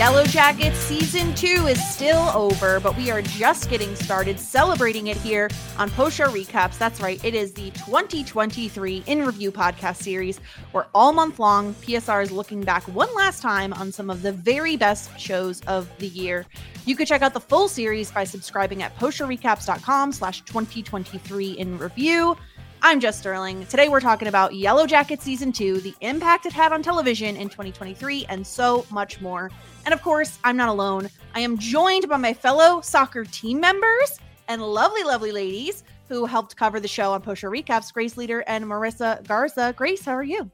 Yellow Jackets season two is still over, but we are just getting started celebrating it here on Post Show Recaps. That's right, it is the 2023 In Review podcast series where all month long PSR is looking back one last time on some of the very best shows of the year. You can check out the full series by subscribing at postshowrecaps.com slash 2023 in review. I'm Jess Sterling. Today we're talking about Yellow Jacket Season 2, the impact it had on television in 2023, and so much more. And of course, I'm not alone. I am joined by my fellow soccer team members and lovely, lovely ladies who helped cover the show on Show Recaps, Grace Leeder and Marissa Garza. Grace, how are you?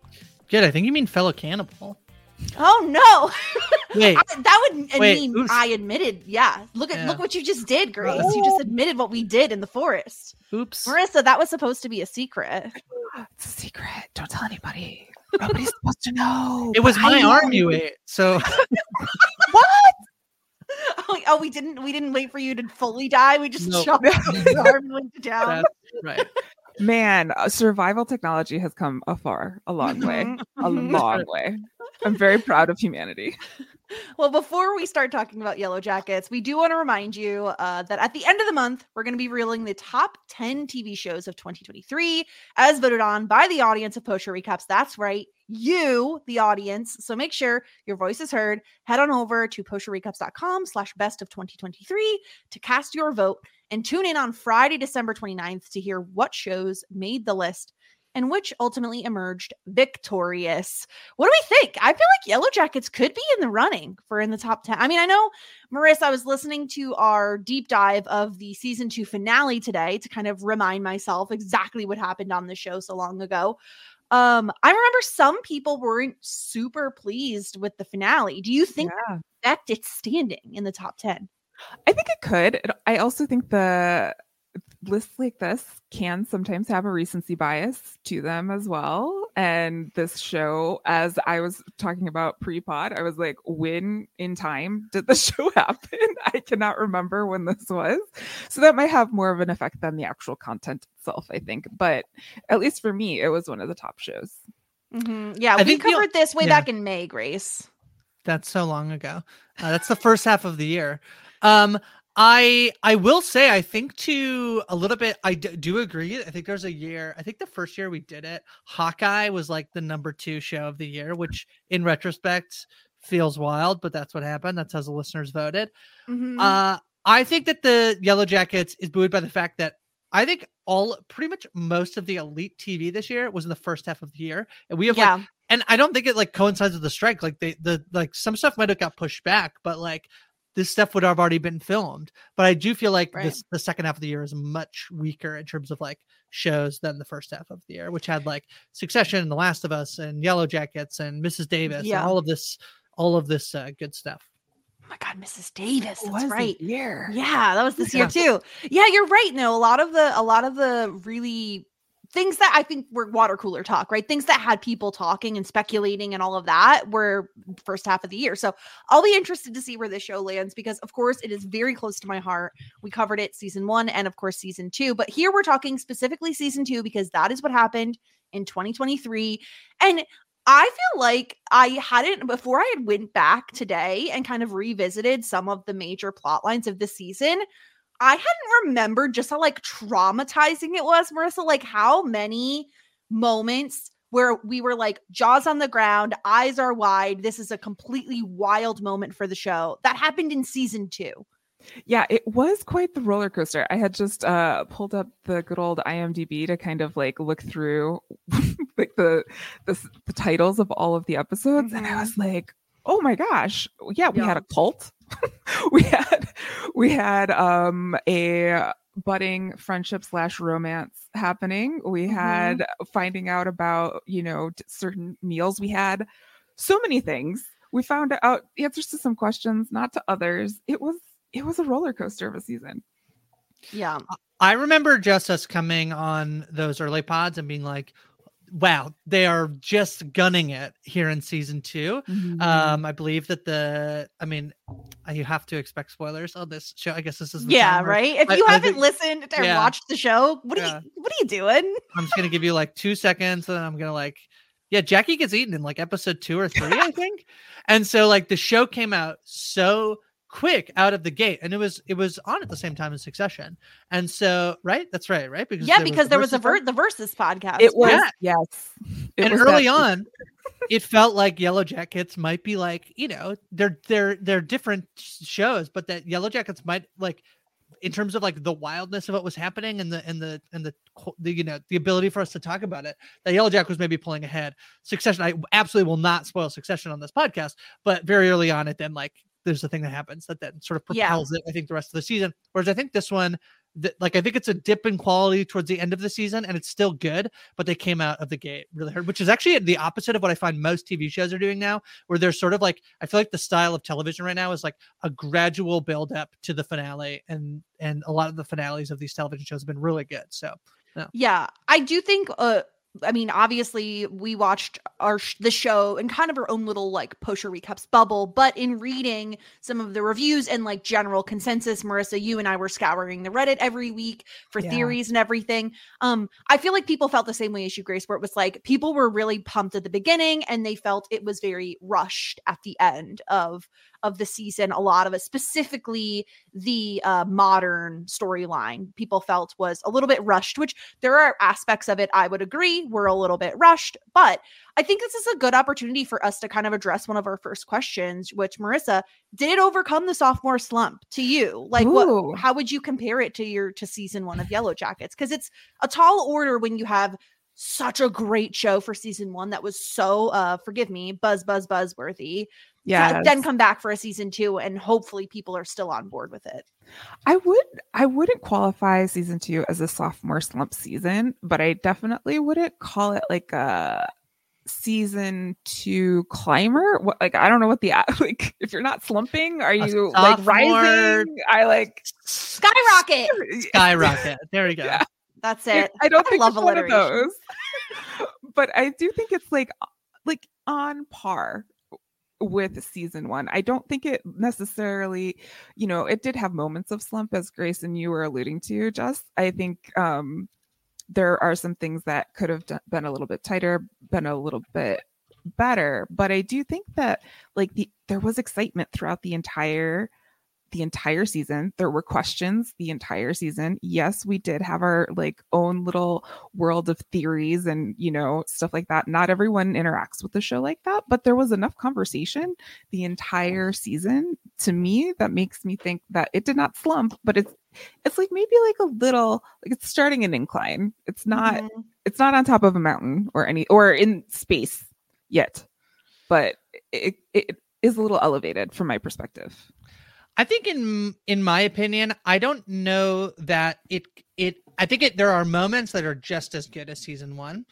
Good. I think you mean fellow cannibal. Oh no! Wait, I- that would Wait, mean oops. I admitted. Yeah, look at Yeah. look what you just did, Grace. You just admitted what we did in the forest. Oops. Marissa, that was supposed to be a secret. It's a secret. Don't tell anybody. Nobody's supposed to know. It was my arm you ate. So What? Oh, oh, we didn't we didn't wait for you to fully die. We just Nope. chopped your arm and went down. that's right. Man, uh, survival technology has come a far a long way, a long way. I'm very proud of humanity. Well, before we start talking about Yellow Jackets, we do want to remind you uh, that at the end of the month, we're going to be revealing the top 10 TV shows of 2023 as voted on by the audience of Show Recaps. That's right, you, the audience. So make sure your voice is heard. Head on over to postshowrecaps.com slash best of 2023 to cast your vote and tune in on Friday, December 29th to hear what shows made the list and which ultimately emerged victorious. What do we think? I feel like Yellow Jackets could be in the running for in the top 10. I mean, I know, Marissa, I was listening to our deep dive of the season two finale today to kind of remind myself exactly what happened on the show so long ago. Um, I remember some people weren't super pleased with the finale. Do you think Yeah. that it's standing in the top 10? I think it could. I also think the lists like this can sometimes have a recency bias to them as well. And this show, as I was talking about pre pod, I was like, when in time did the show happen? I cannot remember when this was. So that might have more of an effect than the actual content itself, I think. But at least for me, it was one of the top shows. Mhm. Yeah, I we covered this way yeah. back in May, Grace. That's so long ago. Uh, that's the first half of the year. Um, I I will say I think to a little bit. I d- do agree. I think there's a year. I think the first year we did it, Hawkeye was like the number two show of the year, which in retrospect feels wild, but that's what happened. That's how the listeners voted. Mhm. Uh, I think that the Yellow Jackets is buoyed by the fact that I think all pretty much most of the elite TV this year was in the first half of the year, and we have like yeah. and I don't think it like coincides with the strike. Like they the like some stuff might have got pushed back, but like this stuff would have already been filmed. But I do feel like Right. this the second half of the year is much weaker in terms of like shows than the first half of the year, which had like Succession, and The Last of Us, and Yellow Jackets, and Mrs. Davis, Yeah. and all of this, all of this uh, good stuff. Oh my God, Mrs. Davis. That's was right. year. Yeah, that was this year too. Yeah, you're right. No, a lot of the a lot of the really things that I think were water cooler talk, right? Things that had people talking and speculating and all of that were first half of the year. So I'll be interested to see where this show lands because of course it is very close to my heart. We covered it season 1 and of course season 2, but here we're talking specifically season 2 because that is what happened in 2023 and I feel like I hadn't before I had went back today and kind of revisited some of the major plot lines of the season. I hadn't remembered just how like traumatizing it was, Marissa. Like how many moments where we were like jaws on the ground, eyes are wide. This is a completely wild moment for the show. That happened in season two. Yeah, it was quite the roller coaster. I had just uh pulled up the good old IMDb to kind of like look through like the the, the titles of all of the episodes and I was like, "Oh my gosh. Yeah, we Yeah. had a cult. we had we had um a budding friendship slash romance happening. We Mhm. had finding out about, you know, certain meals. We had so many things. We found out answers to some questions, not to others. It was it was a roller coaster of a season. Yeah. I remember just us coming on those early pods and being like, wow, they are just gunning it here in season 2 Mm-hmm. Um, I believe that the, I mean, uh, you have to expect spoilers on this show. I guess this is the Yeah, right. If I- you I haven't think- listened or Yeah. watched the show, what Yeah. are you what are you doing? I'm just gonna give you like two seconds, and then I'm gonna like, yeah, Jackie gets eaten in like episode two or three, I think. And so like the show came out so quick out of the gate, and it was it was on at the same time as Succession. And so right, that's right, right? Because yeah, there because the there was a ver- the versus podcast. It was Yeah. yes. It and was that early season. on it felt like yellow jackets might be like you know they're they're they're different shows but that yellow jackets might like in terms of like the wildness of what was happening and the and the and the, the you know the ability for us to talk about it that yellow jack was maybe pulling ahead succession i absolutely will not spoil succession on this podcast but very early on it then like there's a thing that happens that then sort of Yeah. propels it i think the rest of the season whereas i think this one th- like i think it's a dip in quality towards the end of the season and it's still good but they came out of the gate really hard, which is actually the opposite of what I find most TV shows are doing now, where they're sort of like I feel like the style of television right now is like a gradual build up to the finale, and and a lot of the finales of these television shows have been really good. So Yeah, I do think. Uh, I mean, obviously, we watched our sh- the show in kind of our own little like Post Show Recaps bubble. But in reading some of the reviews and like general consensus, Marissa, you and I were scouring the Reddit every week for Yeah. theories and everything. Um, I feel like people felt the same way as you, Grace, where it was like people were really pumped at the beginning and they felt it was very rushed at the end of of the season. A lot of it, specifically the uh, modern storyline, people felt was a little bit rushed, which there are aspects of it I would agree were a little bit rushed, but I think this is a good opportunity for us to kind of address one of our first questions, which Marissa did overcome the sophomore slump to you? Like Ooh. what how would you compare it to your to season 1 of Yellow Jackets? Cuz it's a tall order when you have such a great show for season 1 that was so uh forgive me, buzz buzz buzzworthy. Yeah. Then come back for a season 2 and hopefully people are still on board with it. I would I wouldn't qualify season two as a sophomore slump season, but I definitely wouldn't call it like a season two climber. What like I don't know what the like if you're not slumping, are you like rising? I like Skyrocket. skyrocket. There we go. Yeah. That's it. I don't I think love it's one of those. but I do think it's like like on par with season one. I don't think it necessarily, you know, it did have moments of slump as Grace and you were alluding to, just I think um there are some things that could have done, been a little bit tighter, been a little bit better, but I do think that like the there was excitement throughout the entire the entire season. There were questions the entire season. Yes, we did have our like own little world of theories and, you know, stuff like that. Not everyone interacts with the show like that, but there was enough conversation the entire season to me that makes me think that it did not slump, but it's it's like maybe like a little like it's starting an incline. It's not mm-hmm. it's not on top of a mountain or any or in space yet. But it, it is a little elevated from my perspective. I think in in my opinion, I don't know that it it I think it there are moments that are just as good as season 1.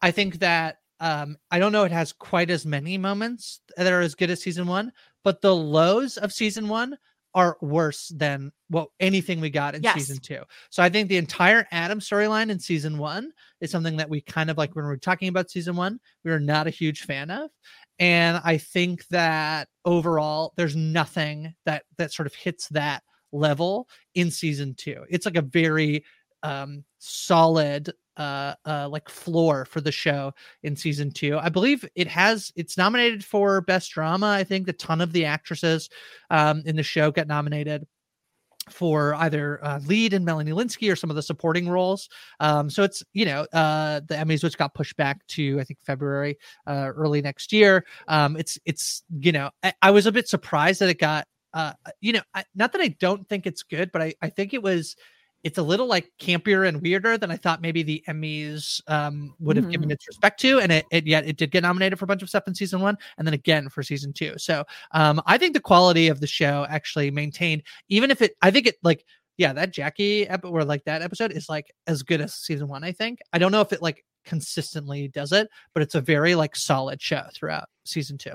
I think that um I don't know it has quite as many moments that are as good as season 1, but the lows of season 1 are worse than well anything we got in yes. season 2. So I think the entire Adam storyline in season 1 is something that we kind of like when we we're talking about season 1, we were not a huge fan of and i think that overall there's nothing that that sort of hits that level in season two. It's like a very um solid uh uh like floor for the show in season two. I believe it has it's nominated for best drama i think. A ton of the actresses um in the show get nominated for either uh, lead in Melanie Lynskey or some of the supporting roles. Um, so it's you know uh, the Emmys, which got pushed back to I think February, uh, early next year. Um, it's it's you know I, I, was a bit surprised that it got uh, you know I, not that I don't think it's good, but I I think it was it's a little like campier and weirder than I thought maybe the Emmys um, would have mm-hmm. given its respect to. And it, it, yet it did get nominated for a bunch of stuff in season one and then again for season two. So um, I think the quality of the show actually maintained, even if it, I think it like, yeah, that Jackie episode or like that episode is like as good as season one, I think. I don't know if it like consistently does it, but it's a very like solid show throughout season two.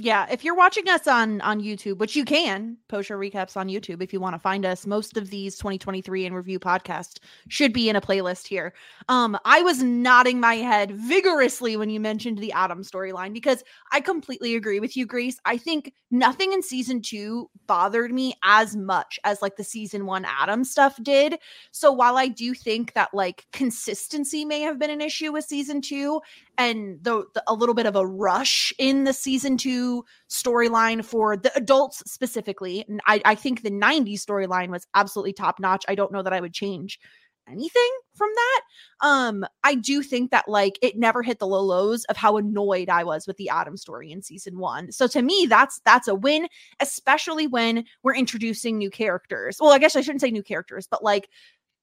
Yeah, if you're watching us on on YouTube, which you can, post your recaps on YouTube if you want to find us. Most of these 2023 in review podcasts should be in a playlist here. Um, I was nodding my head vigorously when you mentioned the Adam storyline because I completely agree with you, Grace. I think nothing in season two bothered me as much as like the season one Adam stuff did. So while I do think that like consistency may have been an issue with season two, and the, the, a little bit of a rush in the season two storyline for the adults specifically. And I, I think the 90s storyline was absolutely top notch. I don't know that I would change anything from that. Um, I do think that like it never hit the low lows of how annoyed I was with the Adam story in season one. So to me, that's that's a win, especially when we're introducing new characters. Well, I guess I shouldn't say new characters, but like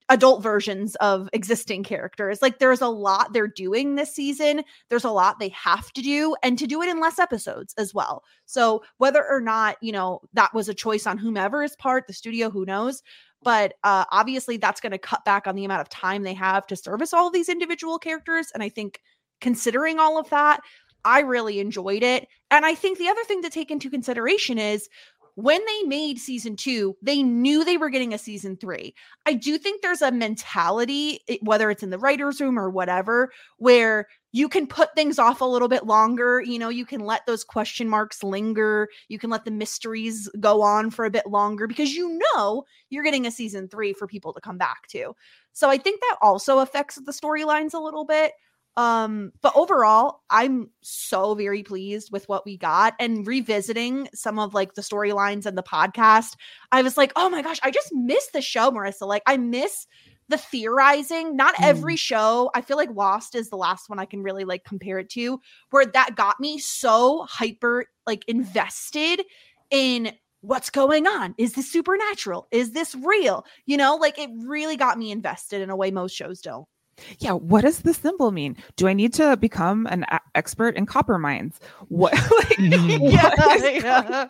adult versions of existing characters. Like there's a lot they're doing this season. There's a lot they have to do and to do it in less episodes as well. So whether or not, you know, that was a choice on whomever's part, the studio, who knows, but uh obviously that's going to cut back on the amount of time they have to service all these individual characters and I think considering all of that, I really enjoyed it. And I think the other thing to take into consideration is when they made season two, they knew they were getting a season three. I do think there's a mentality, whether it's in the writer's room or whatever, where you can put things off a little bit longer. You know, you can let those question marks linger. You can let the mysteries go on for a bit longer because you know you're getting a season three for people to come back to. So I think that also affects the storylines a little bit. Um, but overall, I'm so very pleased with what we got and revisiting some of like the storylines and the podcast. I was like, oh my gosh, I just miss the show, Marissa. Like, I miss the theorizing. Not mm. every show. I feel like Lost is the last one I can really like compare it to, where that got me so hyper like invested in what's going on? Is this supernatural? Is this real? You know, like it really got me invested in a way most shows don't yeah what does the symbol mean? Do i need to become an a- expert in copper mines? What like mm-hmm. what yeah,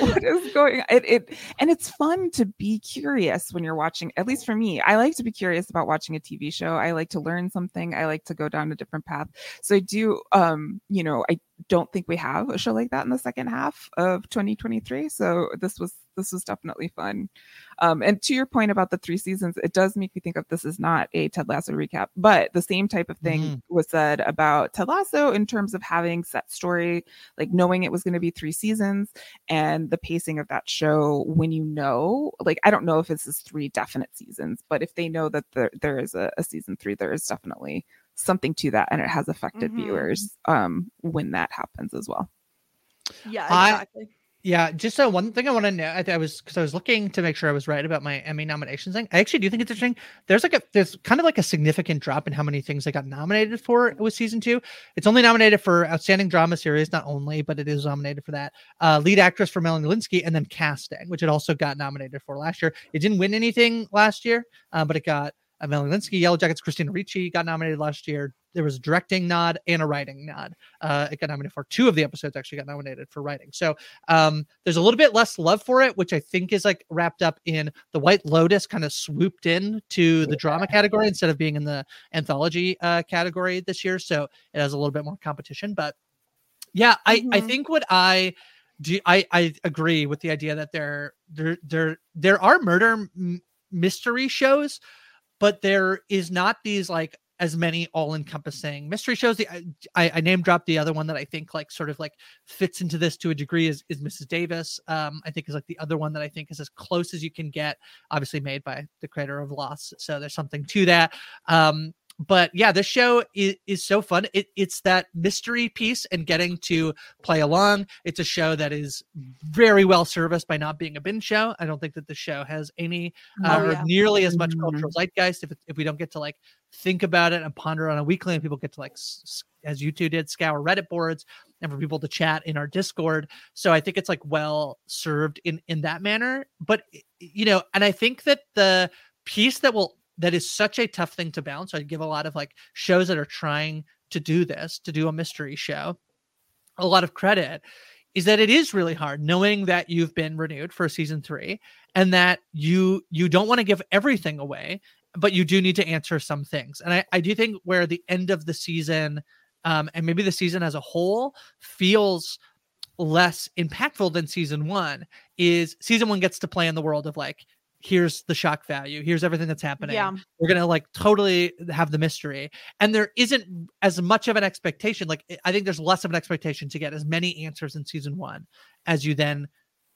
what is going it, it and it's fun to be curious when you're watching at least for me i like to be curious about watching a tv show i like to learn something i like to go down a different path so i do um you know i don't think we have a show like that in the second half of 2023 so this was this was definitely fun um, and to your point about the three seasons, it does make me think of this is not a Ted Lasso recap, but the same type of thing mm-hmm. was said about Ted Lasso in terms of having set story, like knowing it was going to be three seasons and the pacing of that show when you know, like, I don't know if this is three definite seasons, but if they know that there, there is a, a season three, there is definitely something to that and it has affected mm-hmm. viewers um when that happens as well yeah exactly Yeah, just one thing I want to know, I, I was because I was looking to make sure I was right about my Emmy nominations thing. I actually do think it's interesting. There's like a there's kind of like a significant drop in how many things they got nominated for with season two. It's only nominated for outstanding drama series, not only, but it is nominated for that. Uh, lead actress for Melanie Lynskey, and then casting, which it also got nominated for last year. It didn't win anything last year, uh, but it got Melanie Lynskey, Yellow Jackets, Christina Ricci got nominated last year. There was a directing nod and a writing nod. Uh, it got nominated for two of the episodes. Actually, got nominated for writing. So um, there's a little bit less love for it, which I think is like wrapped up in the White Lotus kind of swooped in to the drama category instead of being in the anthology uh, category this year. So it has a little bit more competition. But yeah, I I Mhm. think what I do I I agree with the idea that there there there there are murder m- mystery shows, but there is not these like as many all-encompassing mystery shows. The I, I name dropped the other one that I think like sort of like fits into this to a degree is is Mrs. Davis. Um, I think is like the other one that I think is as close as you can get. Obviously made by the creator of Lost, so there's something to that. Um, but yeah, this show is, is so fun. It, it's that mystery piece and getting to play along. It's a show that is very well serviced by not being a binge show. I don't think that the show has any uh, Oh, or yeah. nearly as much Mhm. cultural zeitgeist if, it, if we don't get to like think about it and ponder on a weekly and people get to like as you two did scour reddit boards and for people to chat in our discord so i think it's like well served in in that manner but you know and i think that the piece that will that is such a tough thing to balance i give a lot of like shows that are trying to do this to do a mystery show a lot of credit is that it is really hard knowing that you've been renewed for season three and that you you don't want to give everything away but you do need to answer some things. And i, I do think where the end of the season um, and maybe the season as a whole feels less impactful than season one is season one gets to play in the world of like here's the shock value here's everything that's happening. Yeah. we're gonna like totally have the mystery. And there isn't as much of an expectation like i think there's less of an expectation to get as many answers in season one as you then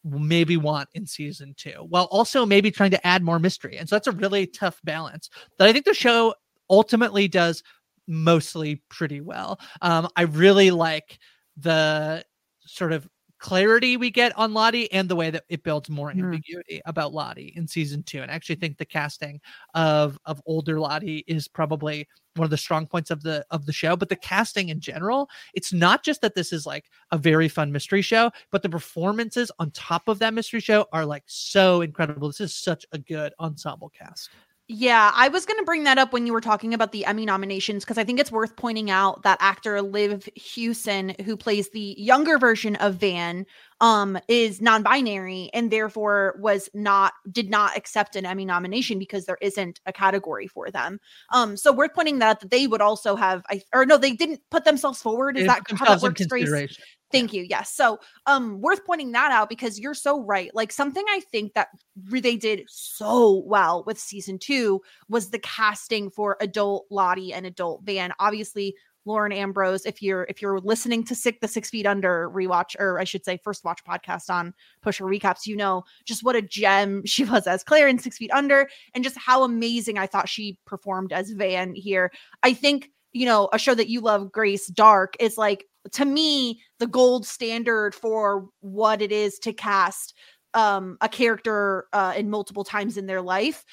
maybe want in season two while also maybe trying to add more mystery. And so that's a really tough balance that i think the show ultimately does mostly pretty well. Um i really like the sort of clarity we get on Lottie and the way that it builds more Mhm. ambiguity about Lottie in season two. And I actually think the casting of of older Lottie is probably one of the strong points of the of the show. But the casting in general, it's not just that this is like a very fun mystery show, but the performances on top of that mystery show are like so incredible. This is such a good ensemble cast. Yeah, I was going to bring that up when you were talking about the Emmy nominations because I think it's worth pointing out that actor Liv Hewson, who plays the younger version of Van, um, is non-binary and therefore was not did not accept an Emmy nomination because there isn't a category for them. Um, so worth pointing that out that they would also have, I or no, they didn't put themselves forward. Is They that how that works, Grace? Thank you. Yes. So, um, worth pointing that out because you're so right. Like something I think that they did so well with season two was the casting for adult Lottie and adult Van. Obviously, Lauren Ambrose. If you're if you're listening to Sick the Six Feet Under rewatch, or I should say first watch podcast on Post Show Recaps, you know just what a gem she was as Claire in Six Feet Under, and just how amazing I thought she performed as Van here. I think you know a show that you love, Grace Dark, is like to me the gold standard for what it is to cast um a character uh in multiple times in their life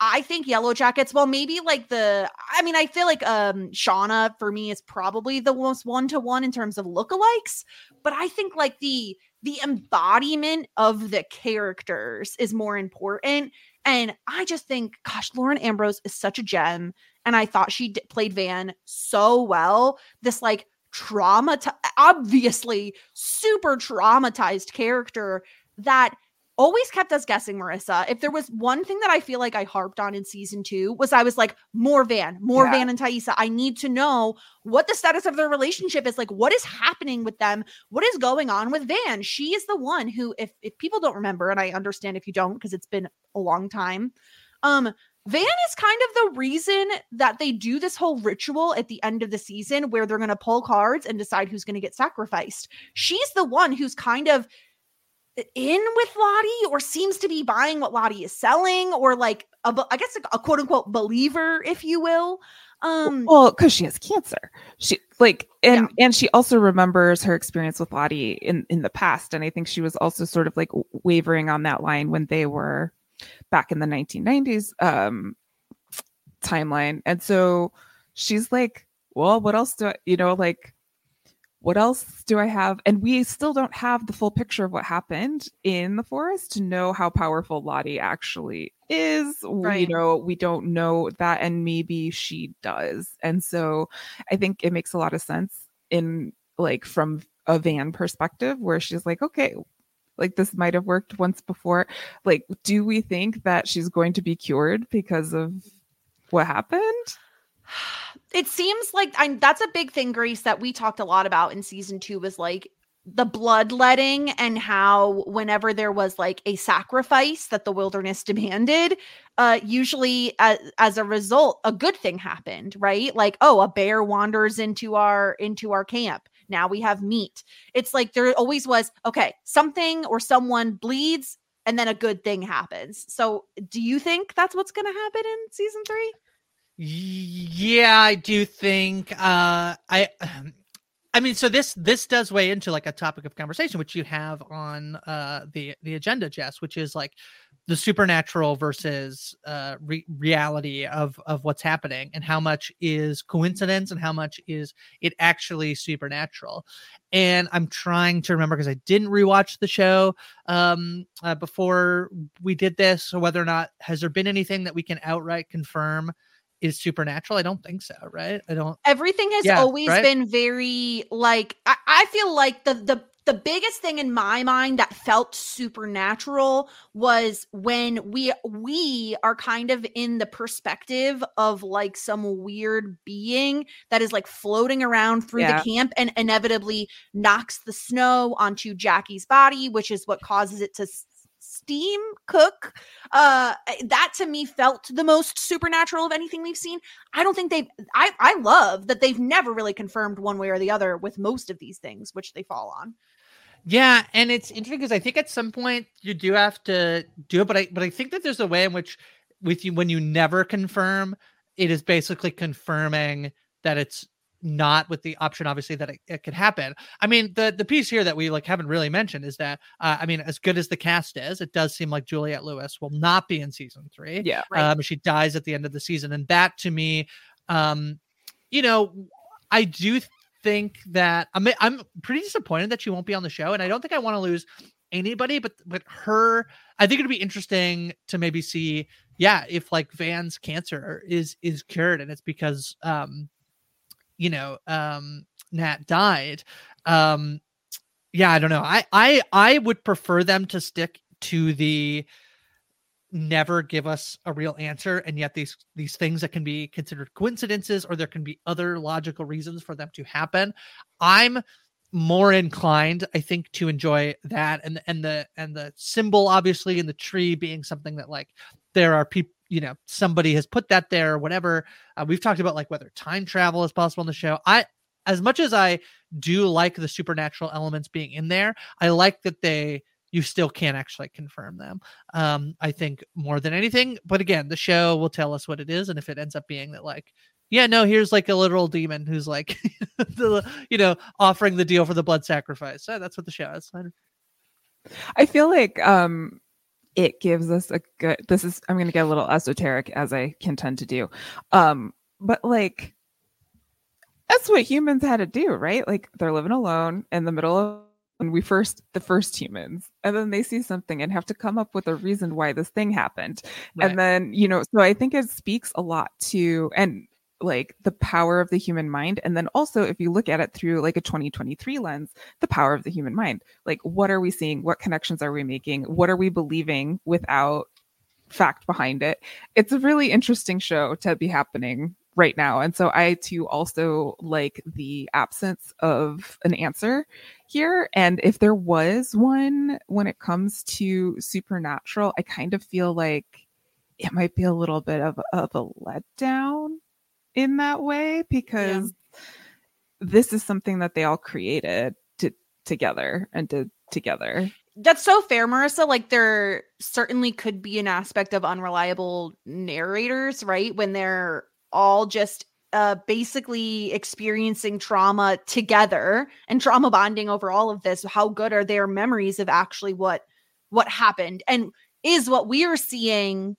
i think yellow jackets well maybe like the i mean i feel like um shauna for me is probably the most one-to-one in terms of lookalikes but i think like the the embodiment of the characters is more important and i just think gosh lauren ambrose is such a gem and i thought she d- played van so well this like trauma obviously super traumatized character that always kept us guessing marissa. If there was one thing that i feel like i harped on in season two was i was like more van more Yeah. van and taissa. I need to know what the status of their relationship is like what is happening with them? What is going on with van? She is the one who if if people don't remember and i understand if you don't because it's been a long time um Van is kind of the reason that they do this whole ritual at the end of the season where they're going to pull cards and decide who's going to get sacrificed. She's the one who's kind of in with Lottie or seems to be buying what Lottie is selling or like a, I guess a, a quote unquote believer if you will. Um, well, because she has cancer. She like and yeah. and she also remembers her experience with Lottie in in the past, and I think she was also sort of like wavering on that line when they were back in the 1990s um timeline, and so she's like, well, what else do I, you know, like what else do I have? And we still don't have the full picture of what happened in the forest to know how powerful Lottie actually is. Right. You know, we don't know that, and maybe she does. And so I think it makes a lot of sense in like from a van perspective where she's like, okay, like this might have worked once before. Like, do we think that she's going to be cured because of what happened? it seems like I, that's a big thing, Grace, that we talked a lot about in season two was like the bloodletting and how whenever there was like a sacrifice that the wilderness demanded uh usually as, as a result a good thing happened right like oh a bear wanders into our into our camp now we have meat. It's like there always was okay something or someone bleeds and then a good thing happens. So do you think that's what's going to happen in season 3 yeah, I do think uh I I mean so this this does weigh into like a topic of conversation which you have on uh the the agenda Jess which is like the supernatural versus uh re- reality of of what's happening and how much is coincidence and how much is it actually supernatural and i'm trying to remember because i didn't rewatch the show um uh, before we did this or whether or not has there been anything that we can outright confirm is supernatural? I don't think so, right? I don't. Everything has yeah, always right? been very like I, I feel like the the the biggest thing in my mind that felt supernatural was when we we are kind of in the perspective of like some weird being that is like floating around through yeah. the camp and inevitably knocks the snow onto Jackie's body which is what causes it to steam cook. Uh eh, that to me felt the most supernatural of anything we've seen. I don't think they've i i love that they've never really confirmed one way or the other with most of these things which they fall on yeah and it's interesting because i think at some point you do have to do it but i but i think that there's a way in which with you when you never confirm it is basically confirming that it's not with the option obviously that it, it, could happen i mean the the piece here that we like haven't really mentioned is that uh, i mean as good as the cast is it does seem like juliette lewis will not be in season three yeah right. um she dies at the end of the season and that to me um you know i do think that i'm i'm pretty disappointed that she won't be on the show and i don't think i want to lose anybody but but her i think it'd be interesting to maybe see yeah if like van's cancer is is cured and it's because um you know um nat died um yeah i don't know. I i i would prefer them to stick to the never give us a real answer and yet these these things that can be considered coincidences or there can be other logical reasons for them to happen i'm more inclined i think to enjoy that and and the and the symbol obviously in the tree being something that like there are people you know somebody has put that there or whatever uh, we've talked about like whether time travel is possible on the show. I as much as i do like the supernatural elements being in there i like that they you still can't actually confirm them um i think more than anything but again the show will tell us what it is and if it ends up being that like yeah no here's like a literal demon who's like the you know offering the deal for the blood sacrifice. So that's what the show is. I feel like um it gives us a good this is i'm going to get a little esoteric as i can tend to do um but like that's what humans had to do right? Like they're living alone in the middle of when we first the first humans and then they see something and have to come up with a reason why this thing happened. Right. and then you know so i think it speaks a lot to and like the power of the human mind and then also if you look at it through like a 2023 lens the power of the human mind. Like what are we seeing? What connections are we making? What are we believing without fact behind it? It's a really interesting show to be happening right now and so i too also like the absence of an answer here and if there was one when it comes to supernatural i kind of feel like it might be a little bit of, of a letdown in that way because yeah. this is something that they all created to, together and did together. That's so fair, Marissa. Like there certainly could be an aspect of unreliable narrators, right? When they're all just uh basically experiencing trauma together and trauma bonding over all of this how good are their memories of actually what what happened and is what we are seeing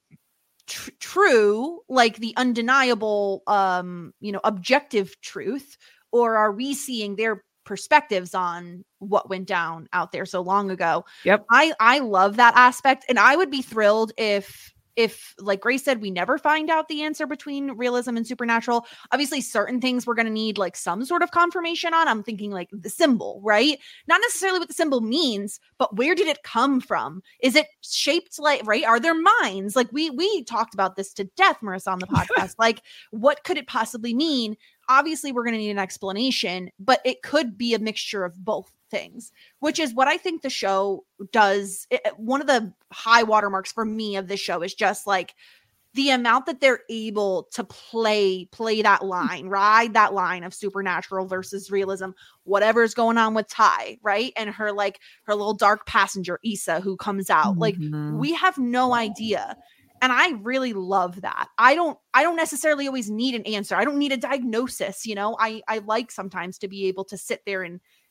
tr- true like the undeniable um you know objective truth or are we seeing their perspectives on what went down out there so long ago Yep. i i love that aspect and i would be thrilled if if like grace said we never find out the answer between realism and supernatural obviously certain things we're going to need like some sort of confirmation on i'm thinking like the symbol right? Not necessarily what the symbol means but where did it come from? Is it shaped like right? Are there minds? Like we we talked about this to death marissa on the podcast. Like what could it possibly mean? Obviously we're going to need an explanation but it could be a mixture of both things which is what i think the show does it, one of the high watermarks for me of this show is just like the amount that they're able to play play that line ride that line of supernatural versus realism whatever's going on with tai right? And her like her little dark passenger isa who comes out. Like Mhm. we have no idea. And i really love that. I don't i don't necessarily always need an answer. I don't need a diagnosis you know? I i like sometimes to be able to sit there and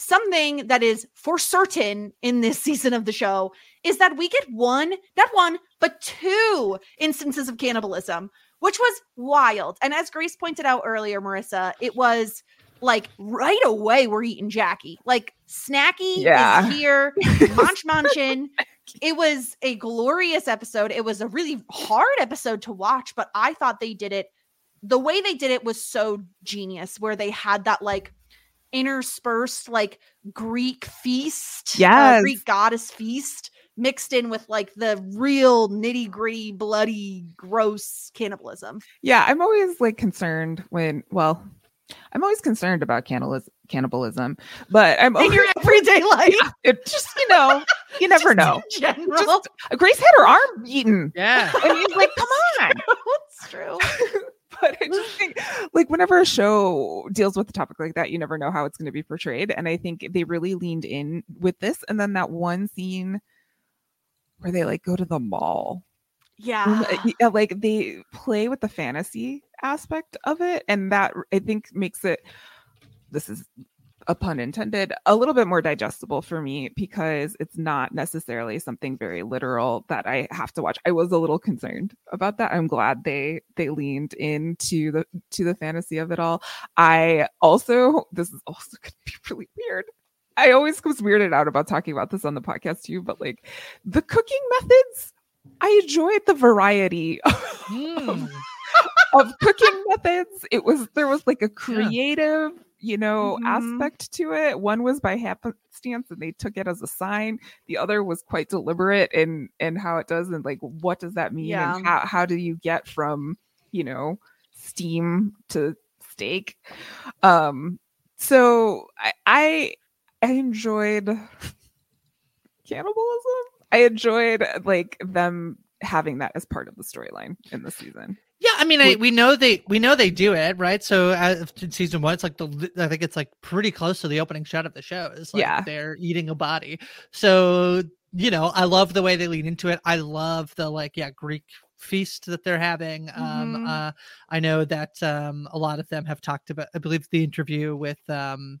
Something that is for certain in this season of the show is that we get one, not one, but two instances of cannibalism, which was wild. And as Grace pointed out earlier, Marissa, it was like right away we're eating Jackie. Like Snacky Yeah. is here, Munch Munchin. It was a glorious episode. It was a really hard episode to watch, but I thought they did it. The way they did it was so genius, where they had that like interspersed like Greek feast, uh, Greek goddess feast mixed in with like the real nitty gritty, bloody, gross cannibalism. Yeah, I'm always like concerned when, well, I'm always concerned about cannibalis- cannibalism, but I'm In your everyday life, Yeah, it just you know, you never know. in general. Just, Grace had her arm eaten, Yeah. and he's like, "Come on!" That's true. but I just think, like, whenever a show deals with a topic like that, you never know how it's going to be portrayed, and I think they really leaned in with this. And then that one scene where they like go to the mall Yeah. yeah, uh, like they play with the fantasy aspect of it and that i think makes it this is a pun intended, a little bit more digestible for me because it's not necessarily something very literal that I have to watch. I was a little concerned about that. I'm glad they they leaned into the to the fantasy of it all. I also this is also going to be really weird. I always was weirded out about talking about this on the podcast too, but like the cooking methods, I enjoyed the variety Mm. of cooking methods. It was there was like a creative, you know, Mhm. aspect to it. One was by happenstance and they took it as a sign. The other was quite deliberate in in how it does and like what does that mean Yeah. and how how do you get from, you know, steam to steak. Um so I I, I enjoyed cannibalism. I enjoyed like them having that as part of the storyline in the season. Yeah, I mean, I, we know they we know they do it, right? So uh, in season one, it's like the I think it's like pretty close to the opening shot of the show. Is like Yeah. they're eating a body. So you know, I love the way they lean into it. I love the like yeah Greek feast that they're having. Um, Mhm. uh, I know that um a lot of them have talked about. I believe the interview with um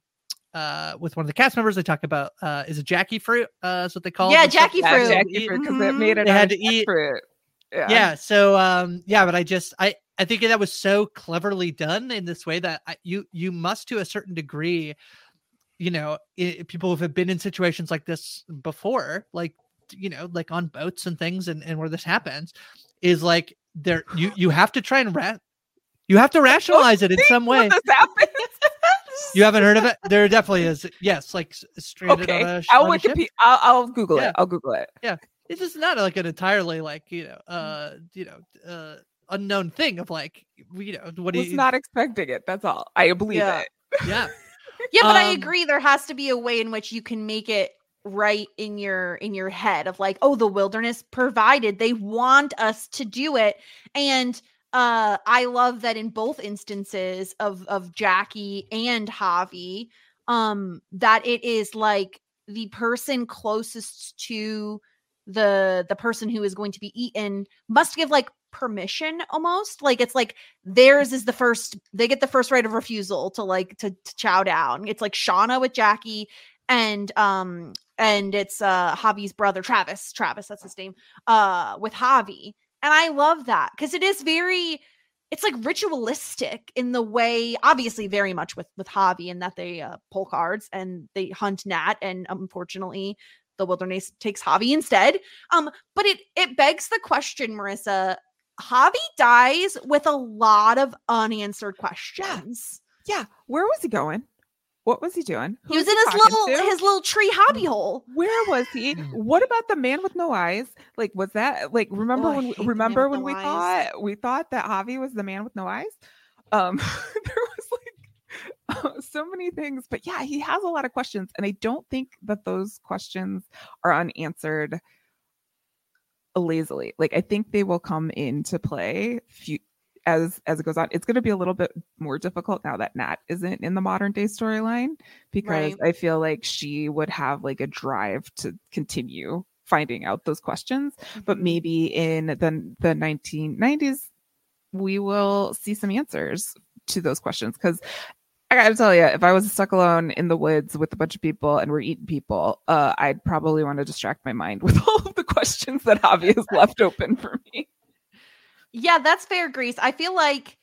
uh with one of the cast members they talk about uh is it Jackie fruit uh is what they call Yeah, the stuff Jackie fruit. Jackie fruit because it Mhm. made it They had to eat- fruit. Yeah. yeah so um yeah but i just i i think that was so cleverly done in this way that I, you you must to a certain degree you know i people who have been in situations like this before like you know like on boats and things and, and where this happens is like there you you have to try and ra- you have to rationalize it in some way this happens. you haven't heard of it there definitely is yes like stranded okay. on a, I'll on a ship. Wikipedia. I'll, I'll Google Yeah. it. I'll Google it. It's just not like an entirely like you know uh you know uh unknown thing of like you know what do Was you not expecting it. That's all. I believe Yeah. it. yeah Yeah, but I Um, agree. There has to be a way in which you can make it right in your in your head of like, oh, the wilderness provided. They want us to do it, and uh, I love that in both instances of of Jackie and Javi, um, that it is like the person closest to the the person who is going to be eaten must give like permission almost like it's like theirs is the first they get the first right of refusal to like to, to chow down. It's like shauna with jackie and um and it's uh javi's brother travis travis that's his name uh with javi. And i love that because it is very it's like ritualistic in the way obviously very much with with javi and that they uh, pull cards and they hunt nat and unfortunately the wilderness takes javi instead um but it it begs the question marissa javi dies with a lot of unanswered questions Yeah. Where was he going? What was he doing? Who he was in he his little to? his little tree hobby hole Where was he? What about the man with no eyes? Like, was that like? Remember Oh, when? We, remember when no we eyes. thought we thought that Javi was the man with no eyes? Um, there was like so many things, but yeah, he has a lot of questions, and I don't think that those questions are unanswered lazily. Like, I think they will come into play few, as as it goes on. It's going to be a little bit more difficult now that Nat isn't in the modern day storyline because Right. I feel like she would have like a drive to continue finding out those questions. But Mhm. maybe in the the 1990s, we will see some answers to those questions. Because I gotta tell you, if I was stuck alone in the woods with a bunch of people and we're eating people, uh, I'd probably want to distract my mind with all of the questions that Javi has left open for me. Yeah, that's fair, Grace. I feel like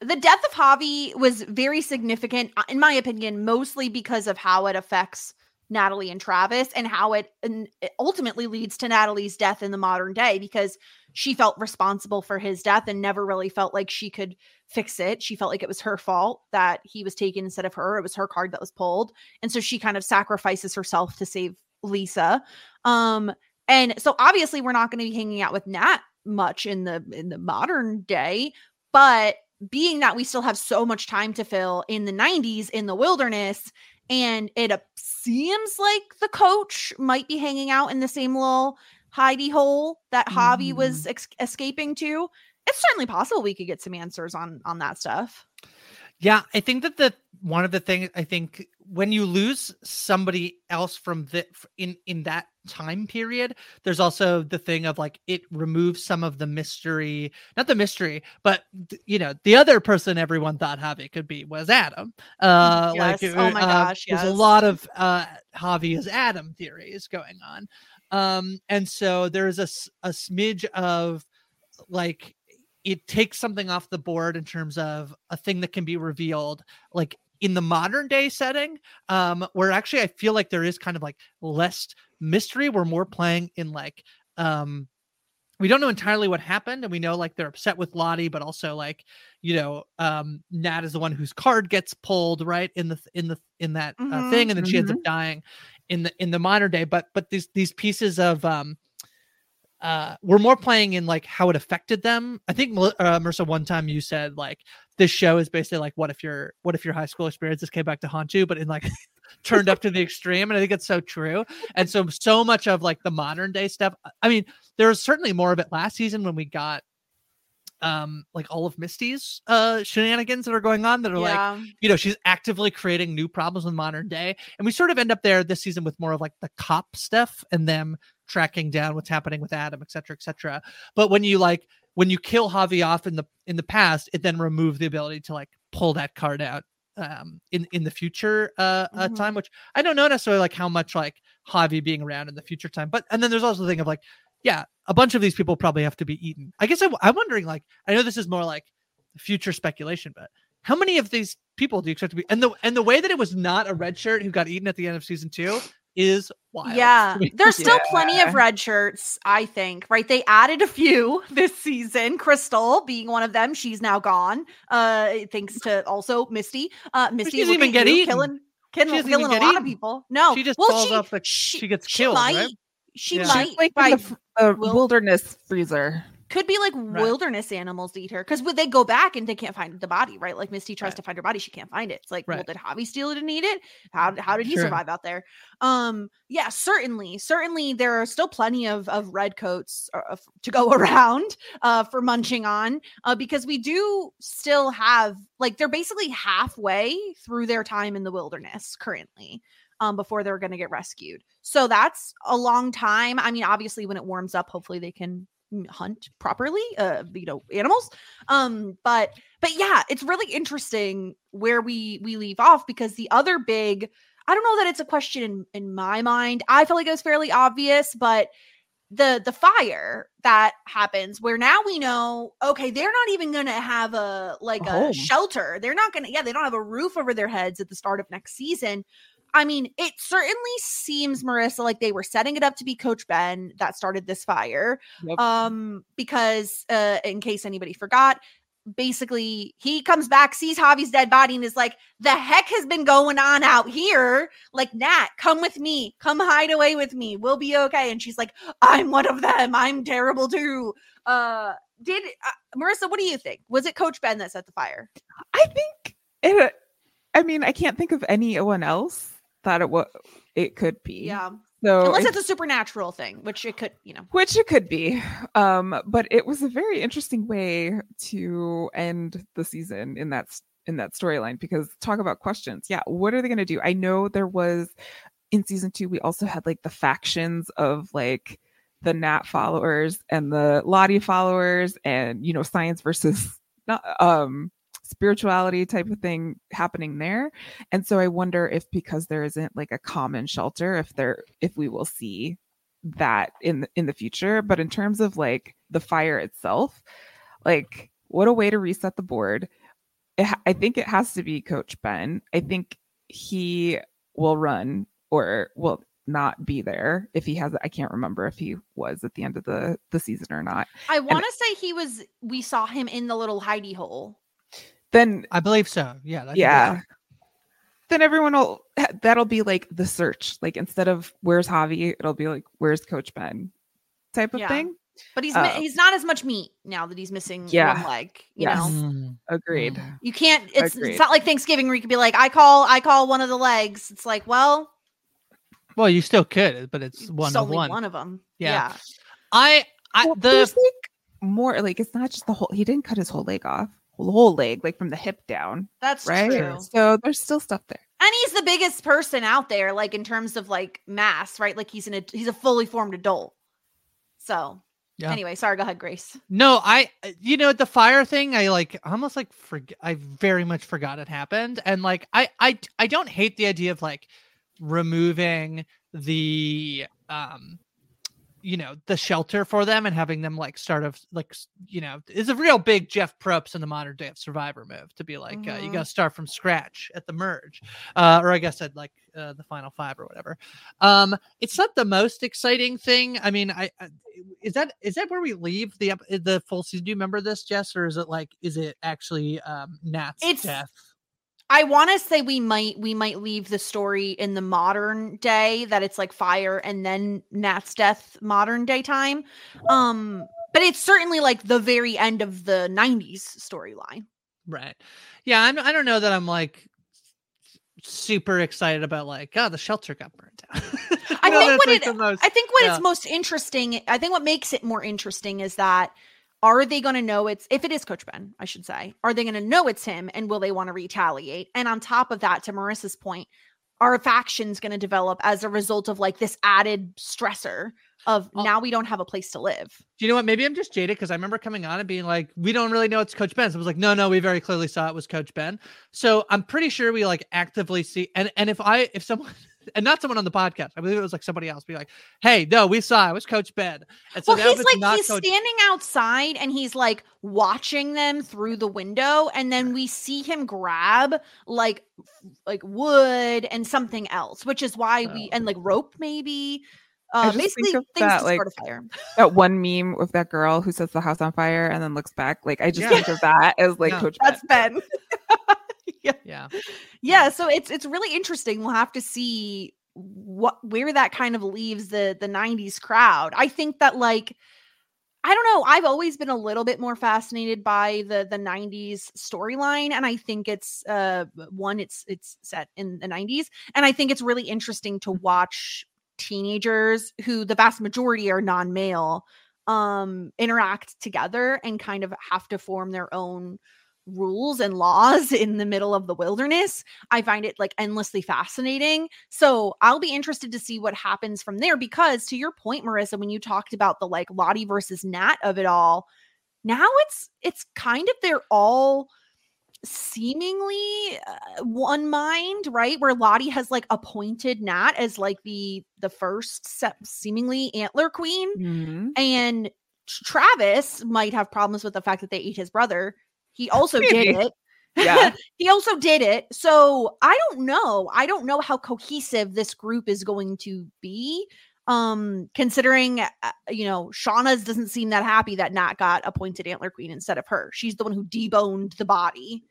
the death of Javi was very significant, uh, in my opinion, mostly because of how it affects Natalie and Travis and how it ultimately leads to Natalie's death in the modern day because she felt responsible for his death and never really felt like she could fix it. She felt like it was her fault that he was taken instead of her. It was her card that was pulled. And so she kind of sacrifices herself to save Lisa. Um, and so obviously we're not going to be hanging out with Nat much in the in the modern day, but being that we still have so much time to fill in the 90s in the wilderness and it seems like the coach might be hanging out in the same little hidey hole that Javi was ex- escaping to. It's certainly possible we could get some answers on on that stuff. Yeah, I think that the one of the things I think when you lose somebody else from the in in that time period, there's also the thing of like it removes some of the mystery, not the mystery, but you know the other person everyone thought Javi could be was Adam. Uh, like Yes. Oh my uh, gosh, there's a lot of uh Javi is Adam theories going on, um, and so there's a, a smidge of like it takes something off the board in terms of a thing that can be revealed like in the modern day setting um where actually i feel like there is kind of like less mystery we're more playing in like um we don't know entirely what happened and we know like they're upset with lottie but also like you know um nat is the one whose card gets pulled right in the in the in that uh, Mhm. thing and then she ends up dying in the in the modern day but but these these pieces of um uh we're more playing in like how it affected them. I think uh, marissa one time you said like this show is basically like what if your what if your high school experiences came back to haunt you but in like turned up to the extreme and i think it's so true. And so so much of like the modern day stuff i mean there was certainly more of it last season when we got um like all of misty's uh shenanigans that are going on that are like you know she's actively creating new problems in modern day and we sort of end up there this season with more of like the cop stuff and them tracking down what's happening with adam et cetera et cetera but when you like when you kill javi off in the in the past it then removed the ability to like pull that card out um in in the future uh, uh Mhm. time which i don't know necessarily like how much like javi being around in the future time but and then there's also the thing of like yeah a bunch of these people probably have to be eaten i guess I, i'm wondering like i know this is more like future speculation but how many of these people do you expect to be and the and the way that it was not a red shirt who got eaten at the end of season two is wild Yeah, there's still Yeah. plenty of red shirts, I think, right? They added a few this season, Crystal being one of them. She's now gone. Uh thanks to also Misty. Uh Misty doesn't even at get you, eaten. killing She killing, even killing a lot eaten. of people. No. she just well, falls she, off the she, gets killed might, right She Yeah. might She's like by- in the uh, wilderness freezer. could be like Right. wilderness animals eat her because would they go back and they can't find the body, right? Like Misty tries Right. to find her body, she can't find it. It's like, well, did Javi steal it and eat it? How how did he Sure. survive out there? Um, yeah, certainly, certainly there are still plenty of of red coats uh, to go around uh for munching on uh because we do still have like they're basically halfway through their time in the wilderness currently um before they're going to get rescued. So that's a long time. I mean, obviously when it warms up, hopefully they can mm, hunt properly uh you know animals um but but yeah it's really interesting where we we leave off because the other big i don't know that it's a question in in my mind i feel like it was fairly obvious but the the fire that happens where now we know okay they're not even gonna have a like A a, shelter they're not gonna yeah they don't have a roof over their heads at the start of next season I mean, it certainly seems, Marissa, like they were setting it up to be Coach Ben that started this fire. Yep. Um, because uh, in case anybody forgot, basically he comes back, sees Javi's dead body, and is like, "The heck has been going on out here?" Like, Nat, come with me, come hide away with me, we'll be okay. And she's like, "I'm one of them. I'm terrible too." Uh, did uh, Marissa? What do you think? Was it Coach Ben that set the fire? I think it. I mean, I can't think of anyone else that it was. It could be. Yeah, So unless it's a supernatural thing, which it could, you know. which it could be um but it was a very interesting way to end the season in that in that storyline because talk about questions yeah what are they going to do i know there was in season 2 we also had like the factions of like the nat followers and the lottie followers and you know science versus not um spirituality type of thing happening there and so i wonder if because there isn't like a common shelter if there if we will see that in the, in the future but in terms of like the fire itself like what a way to reset the board ha- i think it has to be coach ben i think he will run or will not be there if he has i can't remember if he was at the end of the the season or not I want to say he was. We saw him in the little hidey hole. Then i believe so yeah I yeah that's- then everyone will that'll be like the search like instead of where's javi it'll be like where's coach ben type of Yeah. thing But he's mi- Oh. he's not as much meat now that he's missing Yeah. one leg. You Yes. know, Mm. agreed you can't. It's Agreed. it's not like Thanksgiving where you could be like, I call I call one of the legs. It's like, well, well you still could but it's one it's of one one of them. Yeah. Yeah. i i Well, the like more like it's not just the whole he didn't cut his whole leg off whole leg, like from the hip down. That's right. true. So there's still stuff there. And he's the biggest person out there, like in terms of like mass, right? Like he's an ad- he's a fully formed adult. So Yeah. anyway, sorry, go ahead, Grace. No, I uh, you know the fire thing. I like almost like forget. I very much forgot it happened, and like I I I don't hate the idea of like removing the um you know the shelter for them and having them like start of like you know is a real big Jeff Probst in the modern day of Survivor move to be like uh, you Mhm. got to start from scratch at the merge, uh, or I guess at like uh, the final five or whatever. Um, it's not the most exciting thing. I mean, I, I is that is that where we leave the the full season? Do you remember this, Jess, or is it like is it actually um Nat's It's- death? I want to say we might we might leave the story in the modern day that it's like fire and then Nat's death modern day time. Um but it's certainly like the very end of the 90s storyline. Right. Yeah, I'm, I don't know that I'm like super excited about like oh the shelter got burned down. I know think what like, it most- I think what yeah. it's most interesting, I think what makes it more interesting is that are they going to know it's if it is Coach Ben, I should say, are they going to know it's him and will they want to retaliate? And on top of that, to Marissa's point, are factions going to develop as a result of like this added stressor of oh. now we don't have a place to live? Do you know what? Maybe I'm just jaded because I remember coming on and being like, we don't really know it's Coach Ben. So I was like, no, no, we very clearly saw it was Coach Ben. So I'm pretty sure we like actively see and and if I if someone and not someone on the podcast, I believe it was like somebody else, be like, hey, no, we saw it was Coach Ben. And so well, he's like not he's Coach- standing outside and he's like watching them through the window, and then we see him grab like like wood and something else, which is why we and like rope maybe. I Uh, basically things that, to like, start a fire. That one meme with that girl who sets the house on fire and then looks back. Like I just Yeah. think of that as like Yeah. Coach That's Ben. yeah. yeah, so it's it's really interesting. We'll have to see what where that kind of leaves the the 90s crowd. I think that like I don't know, I've always been a little bit more fascinated by the the 90s storyline and I think it's uh one it's it's set in the 90s and I think it's really interesting to watch teenagers who the vast majority are non-male um interact together and kind of have to form their own rules and laws in the middle of the wilderness. I find it like endlessly fascinating. So I'll be interested to see what happens from there because to your point, Marissa, when you talked about the like Lottie versus Nat of it all, now it's it's kind of they're all seemingly uh, one mind, right? Where Lottie has like appointed Nat as like the the first se- seemingly antler queen Mhm. and Travis might have problems with the fact that they ate his brother. He also did it. Yeah. he also did it. So I don't know. I don't know how cohesive this group is going to be. Um, considering uh, you know, Shauna's doesn't seem that happy that Nat got appointed antler queen instead of her. She's the one who deboned the body.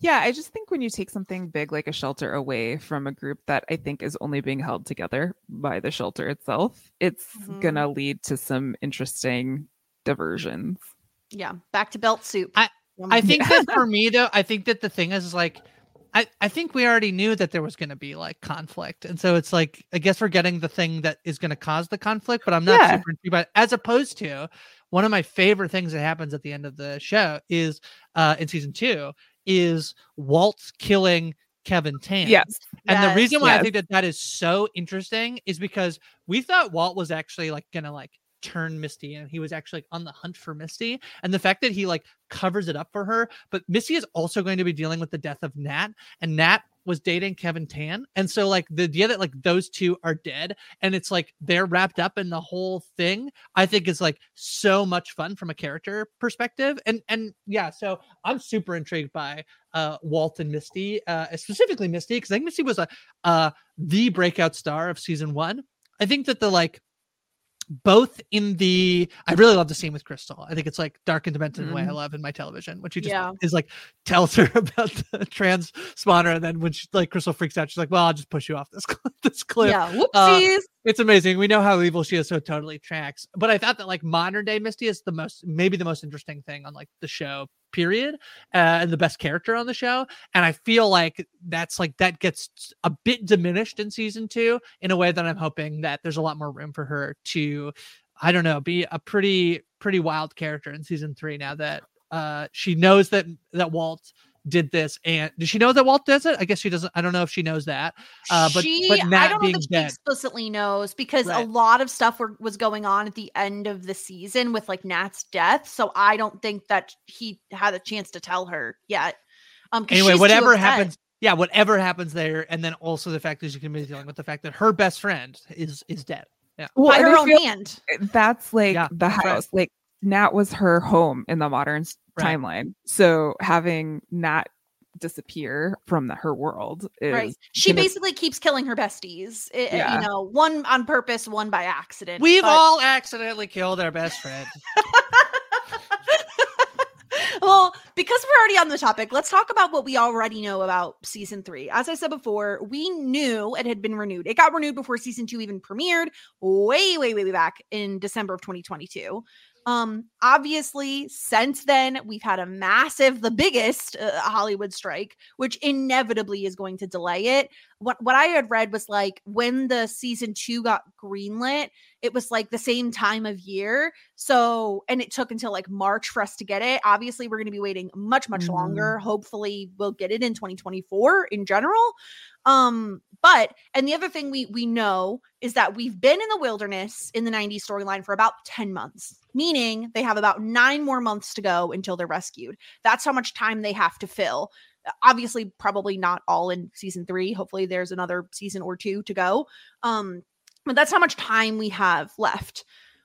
Yeah, I just think when you take something big like a shelter away from a group that I think is only being held together by the shelter itself, it's Mhm. gonna lead to some interesting diversions. Yeah, back to belt soup. I- I think that for me though, I think that the thing is, is like I, I think we already knew that there was going to be like conflict. And so it's like, I guess we're getting the thing that is going to cause the conflict, but I'm not Yeah. super intrigued by it. As opposed to one of my favorite things that happens at the end of the show is uh in season two is Walt killing Kevin Tan. Yes. And the reason why I think that that is so interesting is because we thought Walt was actually like gonna like turn Misty and he was actually on the hunt for Misty. And the fact that he like covers it up for her, but Misty is also going to be dealing with the death of Nat, and Nat was dating Kevin Tan. And so like the idea that like those two are dead and it's like they're wrapped up in the whole thing, I think is like so much fun from a character perspective. And and yeah, so I'm super intrigued by uh Walt and Misty, uh specifically Misty, because I think Misty was a uh the breakout star of season one. I think that the like both in the I really love the scene with Crystal. I think it's like dark and demented the way I Mhm. love in my television, when she just Yeah. is like tells her about the trans spawner, and then when she like Crystal freaks out, she's like, Well, I'll just push you off this this cliff. yeah, Uh, whoopsies. it's amazing. We know how evil she is, so it totally tracks. But I thought that like modern day Misty is the most, maybe the most interesting thing on like the show, period, uh, and the best character on the show. And I feel like that's like that gets a bit diminished in season two in a way that I'm hoping that there's a lot more room for her to, I don't know, be a pretty pretty wild character in season three. Now that uh she knows that that Walt did this and does she know that Walt does it? I guess she doesn't I don't know if she knows that. Uh but she, but I Nat don't know being that she explicitly knows because a lot of stuff were, was going on at the end of the season with like Nat's death. So I don't think that he had a chance to tell her yet. Um, Anyway, whatever happens yeah, whatever happens there, and then also the fact that she can be dealing with the fact that her best friend is is dead. Yeah. by her own hand. That's like Yeah, the that's right. house. Like Nat was her home in the modern s- Right. timeline. So having Nat disappear from the, her world is Right. She gonna- basically keeps killing her besties. Eh, eh, i- i- Yeah. You know, one on purpose, one by accident. We've but- all accidentally killed our best friend. well, because we're already on the topic, let's talk about what we already know about season three. As I said before, we knew it had been renewed. It got renewed before season two even premiered, way, way, way, way back in December of 2022. Um, obviously, since then, we've had a massive, the biggest uh, Hollywood strike, which inevitably is going to delay it. What what I had read was like when the season two got greenlit, it was like the same time of year. So, and it took until like March for us to get it. Obviously, we're going to be waiting much, much Mhm. longer. Hopefully, we'll get it in 2024 in general. Um, but and the other thing we we know is that we've been in the wilderness in the 90s storyline for about 10 months, meaning they have about nine more months to go until they're rescued. That's how much time they have to fill. Uh, Obviously, probably not all in season three. Hopefully, there's another season or two to go. Um, but that's how much time we have left.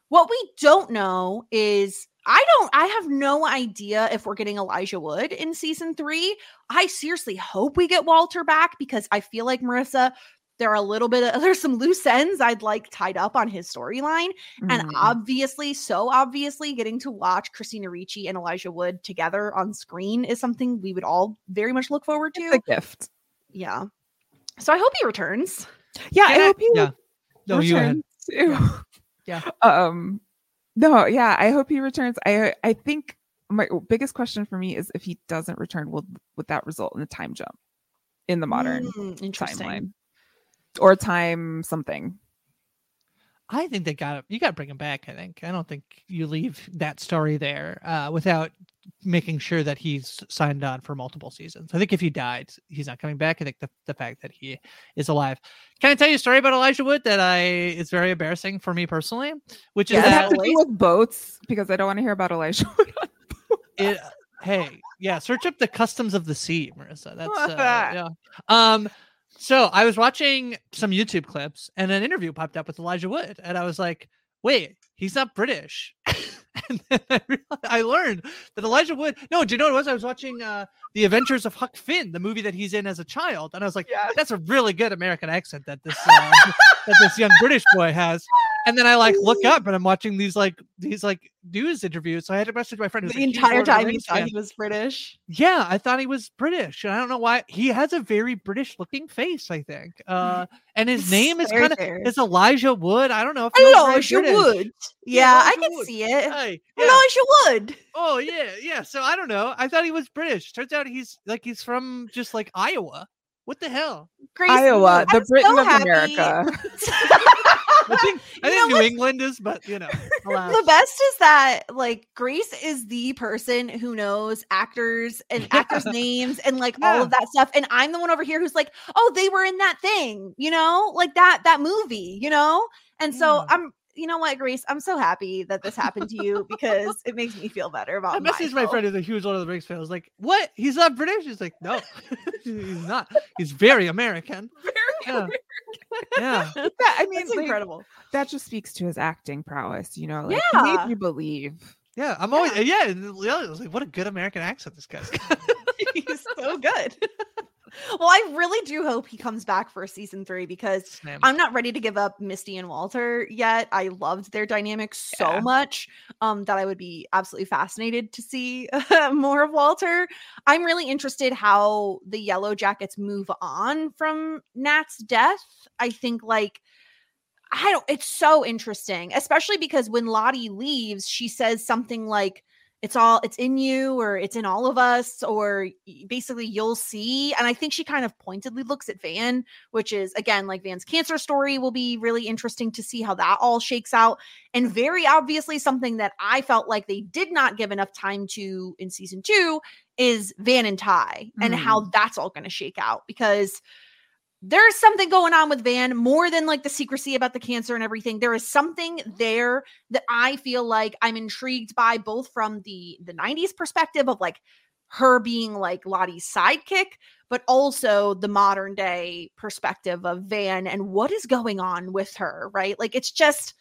What we don't know is I don't I have no idea if we're getting Elijah Wood in season 3. I seriously hope we get Walter back because I feel like Marissa there are a little bit of there's some loose ends I'd like tied up on his storyline and Mhm. obviously so obviously getting to watch Christina Ricci and Elijah Wood together on screen is something we would all very much look forward to. It's a gift. yeah. So I hope he returns. Yeah, Can I I- hope he yeah. No, you go ahead. too. Yeah. Um no, yeah, I hope he returns. I I think my biggest question for me is if he doesn't return, will would that result in a time jump in the modern Mm, timeline? Or time something. I think they got You got to bring him back. I think. I don't think you leave that story there uh, without making sure that he's signed on for multiple seasons. I think if he died, he's not coming back. I think the, the fact that he is alive. Can I tell you a story about Elijah Wood that I is very embarrassing for me personally? Which is Does that have to do with boats? Because I don't want to hear about Elijah. Wood it hey yeah search up the customs of the sea marissa that's uh, yeah um so i was watching some youtube clips and an interview popped up with elijah wood and i was like wait he's not british and then I, realized, I learned that elijah wood no do you know what it was i was watching uh the adventures of huck finn the movie that he's in as a child and i was like Yeah. that's a really good american accent that this uh, that this young british boy has and then i like look up and i'm watching these like these like news interviews so i had to message my friend The a entire Lord time he thought fan. he was British. Yeah, I thought he was British, and I don't know why. He has a very British looking face, I think. Uh, and his It's name is kind of fair. is Elijah Wood. I don't know if he was very Elijah British. Wood. Yeah, I Elijah can Wood. see it. Hey, yeah. Elijah Wood. Oh yeah, yeah. So I don't know. I thought he was British. Turns out he's like he's from just like Iowa. What the hell? Grace, Iowa, the I'm Britain so of happy. America. I think I think know New England is, but you know, alas. the best is that like Grace is the person who knows actors and actors' names and like all of that stuff. And I'm the one over here who's like, oh, they were in that thing, you know, like that that movie, you know? And so Yeah. I'm you know what, Grace, I'm so happy that this happened to you because it makes me feel better about I messaged my friend who's a huge Lord of the Rings fan. I was like, "What? He's not British?" He's like, "No, he's not. He's very American." Very yeah. Yeah. That- I mean, That's like, incredible. that just speaks to his acting prowess, you know, like Yeah. made you believe. Yeah, I'm always yeah. yeah, I was like, what a good American accent this guy's got. He's so good. Well, I really do hope he comes back for season three because Same. I'm not ready to give up Misty and Walter yet. I loved their dynamic so Yeah. much um, that I would be absolutely fascinated to see more of Walter. I'm really interested how the Yellow Jackets move on from Nat's death. I think like I don't. It's so interesting, especially because when Lottie leaves, she says something like. It's all it's in you or it's in all of us or basically you'll see and i think she kind of pointedly looks at van which is again like van's cancer story will be really interesting to see how that all shakes out and very obviously something that i felt like they did not give enough time to in season two is van and tai and how mm. that's all going to shake out because there's something going on with Van more than like the secrecy about the cancer and everything. There is something there that I feel like I'm intrigued by, both from the the 90s perspective of like her being like Lottie's sidekick, but also the modern day perspective of Van and what is going on with her, right? Like it's just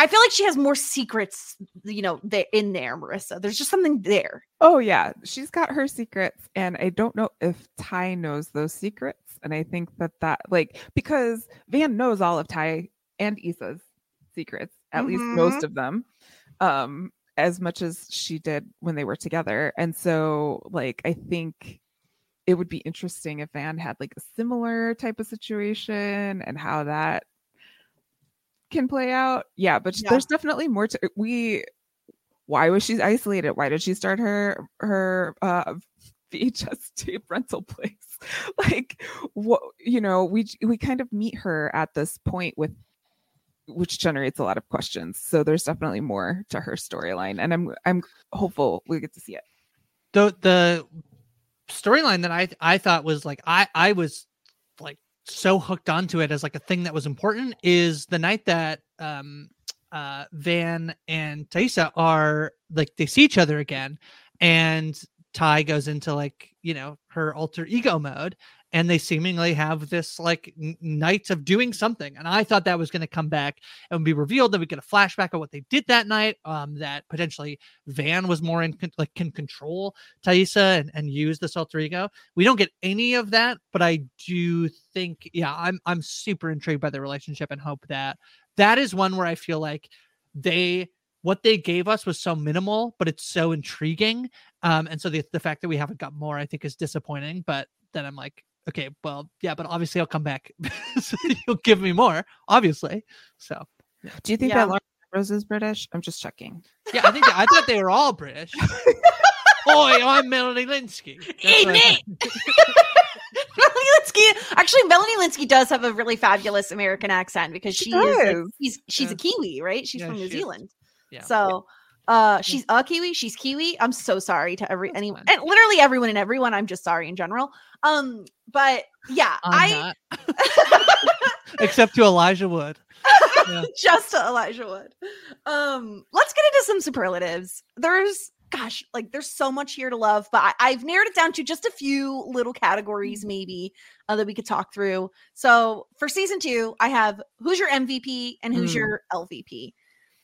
I feel like she has more secrets, you know, there in there, Marissa. There's just something there. Oh yeah, she's got her secrets, and I don't know if Tai knows those secrets. And I think that that like because Van knows all of Ty and isa's secrets, at least most of them, um, as much as she did when they were together. And so, like, I think it would be interesting if Van had like a similar type of situation and how that can play out. Yeah, but Yeah. there's definitely more to we why was she isolated? Why did she start her her uh VHS tape rental place? Like what you know, we we kind of meet her at this point with which generates a lot of questions. So there's definitely more to her storyline and I'm I'm hopeful we get to see it. the the storyline that I I thought was like I I was like so hooked onto it as like a thing that was important is the night that um uh Van and Taissa are like they see each other again and Tai goes into like you know her alter ego mode and they seemingly have this like night of doing something and i thought that was going to come back and be revealed that we get a flashback of what they did that night um that potentially van was more in like can control taissa and, and use this alter ego. We don't get any of that but i do think yeah i'm i'm super intrigued by the relationship and hope that that is one where i feel like they what they gave us was so minimal but it's so intriguing um and so the, the fact that we haven't got more i think is disappointing but then i'm like okay well yeah but obviously i'll come back so you'll give me more obviously so Do you think Yeah. that Lauren Ambrose is British? I'm just checking. yeah i think i thought they were all british Oi, I'm Melanie Lynskey. That's Hey, what I Nick! Melanie Lynskey. Actually, Melanie Lynskey does have a really fabulous American accent because she, She is like, does. she's she's a Kiwi, right? She's Yeah, from New she is. Zealand. Yeah. So uh she's a Kiwi, she's Kiwi. I'm so sorry to every That's anyone fine. and literally everyone and everyone. I'm just sorry in general. Um, but yeah, I'm I except to elijah wood Yeah. just to Elijah Wood. Um, let's get into some superlatives. There's gosh, like there's so much here to love, but I, I've narrowed it down to just a few little categories, maybe uh, that we could talk through. So for season two, I have who's your MVP and who's Mm. your LVP.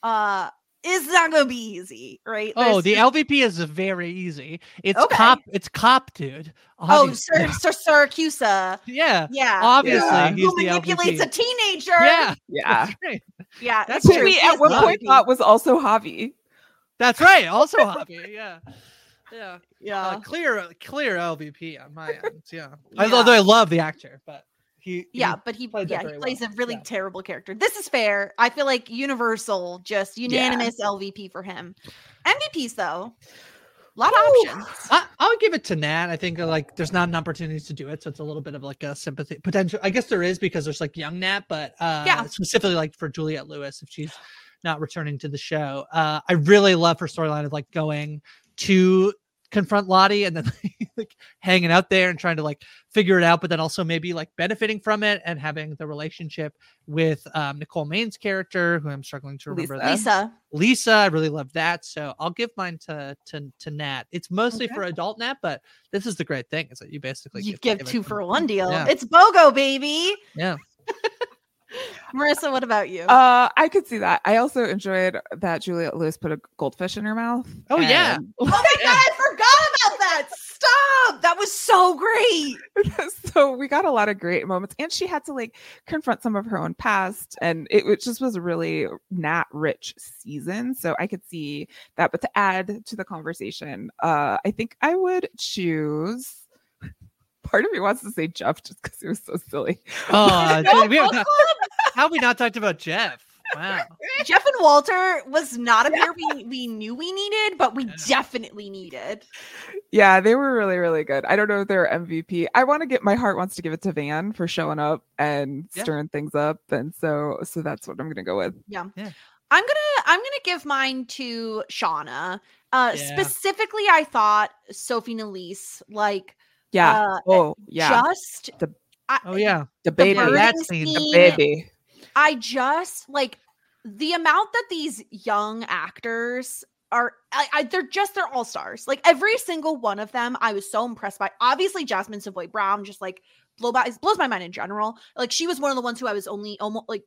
Uh, is not gonna be easy, right? oh There's- the lvp is very easy it's Okay. cop it's cop dude oh obviously. Sir Sir Syracuse. yeah Yeah, obviously Yeah. he's who the manipulates LVP. a teenager? yeah Yeah. that's right. yeah, That's it's what we at one the point MVP. thought was also Javi. that's right also happy yeah yeah yeah. uh, clear clear lvp on my end yeah, Yeah. Although i love the actor but he he yeah, but he plays yeah he plays well. a really Yeah. terrible character. This is fair. I feel like Universal just unanimous LVP for him. MVPs though, a lot of options. I, I'll give it to Nat. I think like there's not an opportunity to do it, so it's a little bit of like a sympathy potential. I guess there is because there's like young Nat, but uh, Yeah. specifically like for Juliette Lewis if she's not returning to the show. Uh, I really love her storyline of like going to confront Lottie and then like hanging out there and trying to like figure it out, but then also maybe like benefiting from it and having the relationship with um, Nicole Maines' character, who I'm struggling to remember. Lisa. the- Lisa, Lisa, I really love that. So I'll give mine to to to Nat. It's mostly Okay. for adult Nat, but this is the great thing is that you basically you give, give two for one deal. Yeah. It's BOGO, baby. Yeah. Marissa, what about you? Uh, I could see that. I also enjoyed that Juliette Lewis put a goldfish in her mouth. Oh, yeah. oh my god, I forgot about that. Stop. That was so great. so we got a lot of great moments, and she had to like confront some of her own past, and it, it just was a really nat rich season. So I could see that. But to add to the conversation, uh, I think I would choose. Part of me wants to say Jeff just because he was so silly. Oh, dude, we have not, how have we not talked about Jeff? Wow. Jeff and Walter was not a pair we, we knew we needed, but we definitely needed. Yeah, they were really, really good. I don't know if they're MVP. I want to get my heart wants to give it to Van for showing up and Yeah. stirring things up, and so so that's what I'm gonna go with. Yeah. Yeah. I'm gonna I'm gonna give mine to Shauna. Uh Yeah. specifically I thought Sophie Nélisse, like Yeah. uh, oh yeah. just The- I, Oh yeah. The baby. birthing that scene, the The baby. I just like the amount that these young actors are I, I they're just they're all stars. Like every single one of them, I was so impressed by. Obviously, Jasmine Savoy Brown just like blow by blows my mind in general. Like she was one of the ones who I was only almost like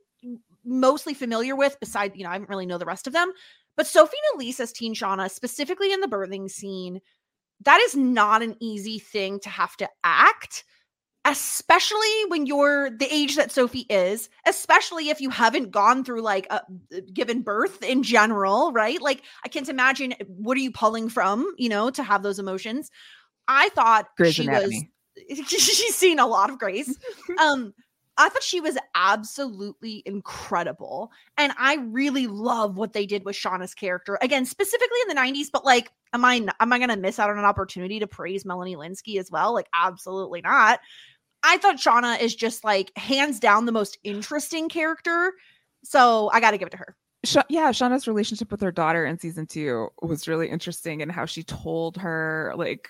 mostly familiar with. Beside, you know, I didn't really know the rest of them. But Sophie Nélisse as Teen Shauna, specifically in the birthing scene, that is not an easy thing to have to act especially when you're the age that Sophie is, especially if you haven't gone through like a given birth in general, right? Like I can't imagine what are you pulling from, you know, to have those emotions. I thought Grey's she Anatomy. was she's seen a lot of Grace. um I thought she was absolutely incredible. And I really love what they did with Shauna's character. Again, specifically in the 90s, but like, am I am I gonna miss out on an opportunity to praise Melanie Lynskey as well? Like, absolutely not. I thought Shauna is just like hands down the most interesting character. So I gotta give it to her. Sha- yeah, Shauna's relationship with her daughter in season two was really interesting, and how she told her like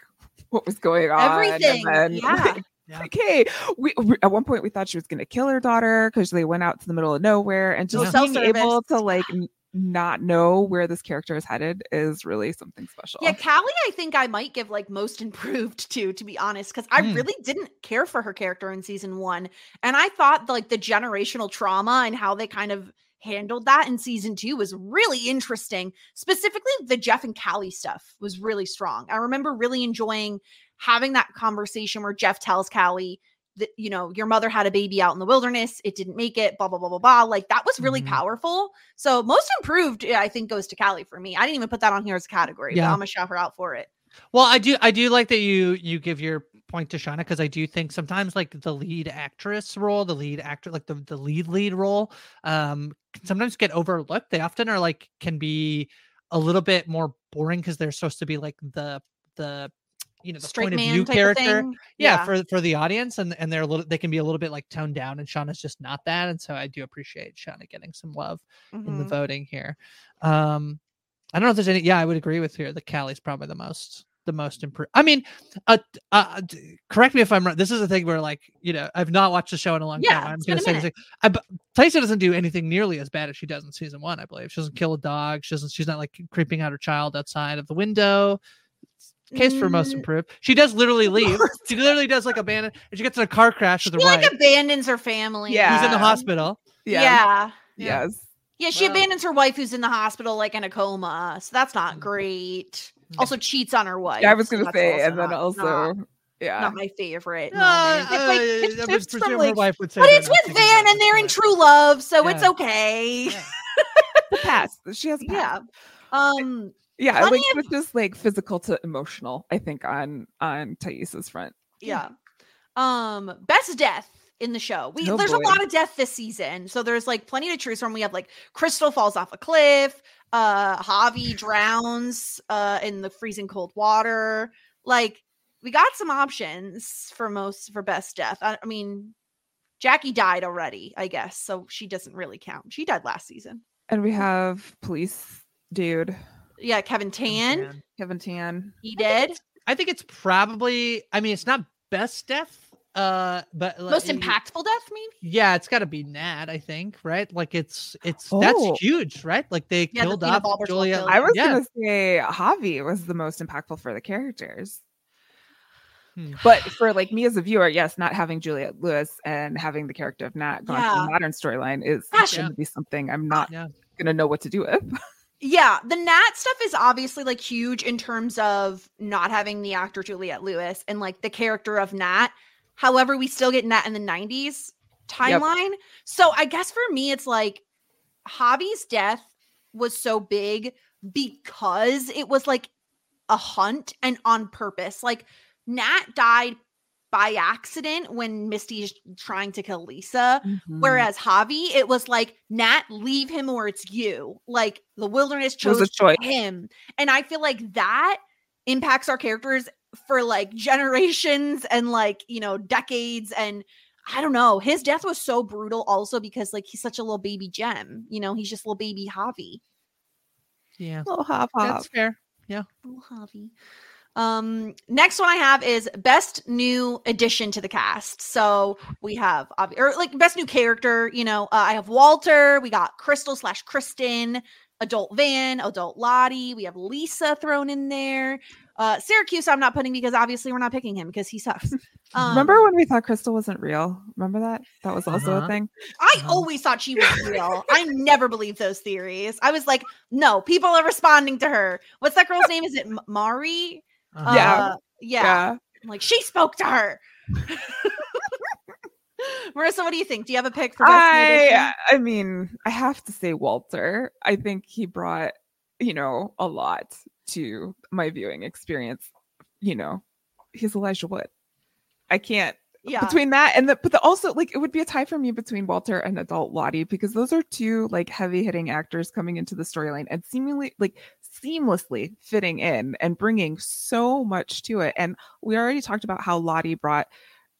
what was going on. Everything. And then, Yeah. like, like, hey, we, we- at one point we thought she was going to kill her daughter because they went out to the middle of nowhere, and No just being able to like not know where this character is headed is really something special. Yeah, Callie, I think I might give like most improved to, to be honest, because I Hmm. really didn't care for her character in season one. And I thought like the generational trauma and how they kind of handled that in season two was really interesting. Specifically, the Jeff and Callie stuff was really strong. I remember really enjoying having that conversation where Jeff tells Callie that, you know, your mother had a baby out in the wilderness, it didn't make it, blah, blah, blah, blah, blah. Like that was really Mhm. powerful. So most improved, I think, goes to Callie for me. I didn't even put that on here as a category, Yeah. but I'm gonna shout her out for it. Well, I do I do like that you you give your point to Shauna because I do think sometimes like the lead actress role, the lead actor, like the, the lead lead role, um, can sometimes get overlooked. They often are like can be a little bit more boring because they're supposed to be like the the you know the Straight point of view type of character. Yeah, Yeah. for for the audience, and and they're a little they can be a little bit like toned down, and Shauna's just not that. And so I do appreciate Shauna getting some love in the Mhm. voting here. Um, I don't know if there's any. Yeah, I would agree with here. The Callie's probably the most the most improved. I mean, uh, uh, correct me if I'm wrong. This is a thing where like you know I've not watched the show in a long Yeah, time. I'm gonna say this thing. I, but Taissa doesn't do anything nearly as bad as she does in season one. I believe she doesn't kill a dog. She doesn't. She's not like creeping out her child outside of the window. Case for most Mm. improved. She does literally leave. She literally does like abandon, and she gets in a car crash with her She wife. like abandons her family. Yeah. Who's in the hospital. yeah, Yeah. yes. Yeah, she Well- abandons her wife who's in the hospital, like in a coma. So that's not Mm. great. Also cheats on her wife. Yeah, I was gonna that's say, and then not- also, not, yeah, not my favorite. Uh, moment. uh, like, it's I would tips from, presume her like- wife would say but they're it's not with thinking Van about and they're in this, true love, so it's Yeah. okay. Yeah. the pass. She has a pass. Yeah. Um Yeah, Plenty like it was just like physical to emotional. I think on on Taissa's front. yeah. Um best death in the show. We Oh, there's boy. a lot of death this season. So there's like plenty to choose from. We have like Crystal falls off a cliff, uh Javi drowns uh in the freezing cold water. Like we got some options for most for best death. I, I mean Jackie died already, I guess. So she doesn't really count. She died last season. And we have police dude Yeah, Kevin Tan, Man. Kevin Tan. he did. I think it's probably. I mean, it's not best death. Uh, but Most it- impactful death, maybe? Yeah, it's got to be Nat. I think right. Like it's it's that's Oh. huge, right? Like they Yeah, killed peanut off bulbers Julia. I was yeah. gonna say Javi was the most impactful for the characters. Hmm. But for like me as a viewer, yes, not having Juliette Lewis and having the character of Nat gone to Yeah. the modern storyline is Gosh. going to be something I'm not Yeah. gonna know what to do with. Yeah, the Nat stuff is obviously like huge in terms of not having the actor Juliette Lewis and like the character of Nat. However, we still get Nat in the 90s timeline. So I guess for me, it's like Javi's death was so big because it was like a hunt and on purpose. Like Nat died by accident when Misty is trying to kill Lisa. Mhm. Whereas Javi, it was like, Nat, leave him or it's you. Like the wilderness chose him. And I feel like that impacts our characters for like generations and like, you know, decades. And I don't know. His death was so brutal also because like he's such a little baby gem. You know, he's just little baby Javi. Yeah. Little hop hop. That's fair. Yeah. Little Javi. Um, next one I have is best new addition to the cast. So we have obvi- or like best new character. You know, uh, I have Walter. We got Crystal slash Kristen, adult Van, adult Lottie. We have Lisa thrown in there. Uh, Syracuse, I'm not putting because obviously we're not picking him because he sucks. Um, Remember when we thought Crystal wasn't real? Remember that? That was also Uh-huh. a thing. I always thought she was real. I never believed those theories. I was like, no, people are responding to her. What's that girl's name? Is it M- Mari? Yeah. Uh, yeah. I'm like she spoke to her. Marissa, what do you think? Do you have a pick for addition? I I mean, I have to say Walter. I think he brought, you know, a lot to my viewing experience. You know, he's Elijah Wood. I can't Yeah. between that and the but the, also like it would be a tie for me between Walter and adult Lottie because those are two like heavy hitting actors coming into the storyline and seemingly like seamlessly fitting in and bringing so much to it. And we already talked about how Lottie brought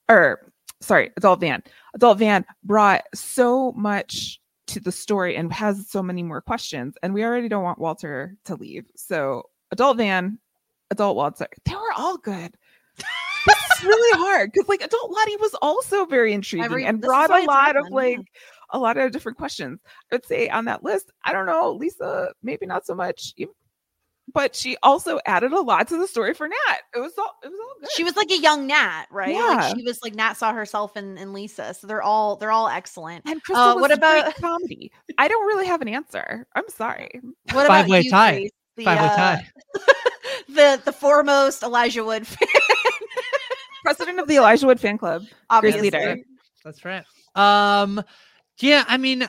or sorry, adult Van. Adult Van brought so much to the story and has so many more questions. And we already don't want Walter to leave. So adult Van, adult Walter, they were all good. It's really hard because like adult Lottie was also very intriguing Every- and brought a lot of like yeah. a lot of different questions. I would say on that list, I don't know, Lisa, maybe not so much, but she also added a lot to the story for Nat. It was all it was all good. She was like a young Nat, right? Yeah. Like she was like Nat saw herself in, in Lisa. So they're all they're all excellent. and Crystal Uh, was what a great about comedy? I don't really have an answer. I'm sorry. what about Five-way you, tie. The, Five way uh, tie. the the foremost Elijah Wood fan, President of the Elijah Wood fan club. Great obviously. leader. That's right. Um, yeah, I mean,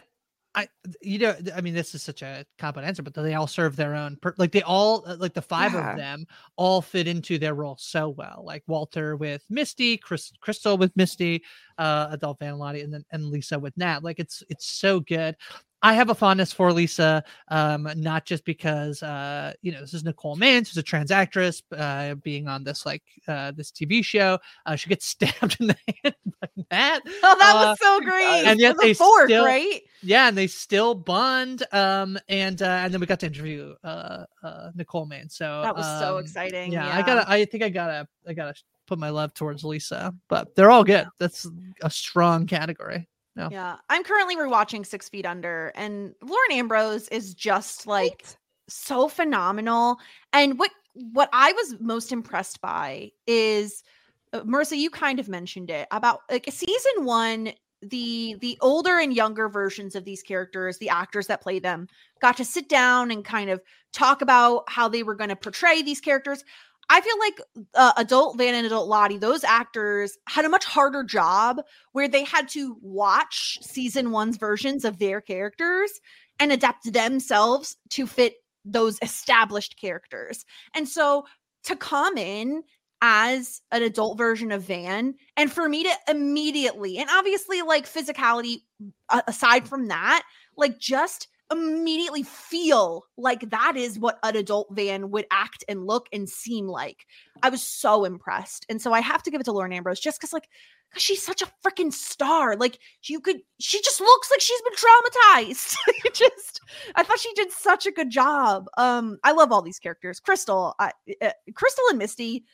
I you know, I mean, this is such a cop out answer, but they all serve their own. Per- like they all, uh, like the five Yeah. of them, all fit into their role so well. Like Walter with Misty, Chris, Crystal with Misty, uh, Adult Van Lottie, and then and Lisa with Nat. Like it's it's so good. I have a fondness for Lisa, um, not just because uh, you know this is Nicole Maines, who's a trans actress, uh, being on this like uh, this TV show. Uh, she gets stabbed in the hand by Nat. Oh, that Uh, was so great. and yet they fork, still- right? Yeah, and they still bond. Um, and uh, and then we got to interview uh, uh Nicole Maines. So That was so um, exciting. Yeah, Yeah, I gotta. I think I gotta. I gotta put my love towards Lisa, but they're all good. That's a strong category. No. Yeah, I'm currently rewatching Six Feet Under, and Lauren Ambrose is just like so phenomenal. And what what I was most impressed by is uh, Marissa, you kind of mentioned it about like season one. The the older and younger versions of these characters, the actors that play them, got to sit down and kind of talk about how they were going to portray these characters. I feel like uh, adult Van and adult Lottie, those actors had a much harder job where they had to watch season one's versions of their characters and adapt themselves to fit those established characters. And so to come in as an adult version of Van and for me to immediately, and obviously, like physicality aside from that, like just immediately feel like that is what an adult van would act and look and seem like. I was so impressed. And so I have to give it to Lauren Ambrose just because, like, 'cause she's such a freaking star. Like, you could, she just looks like she's been traumatized. Just, I thought she did such a good job. Um, I love all these characters. Crystal, I, uh, Crystal and Misty,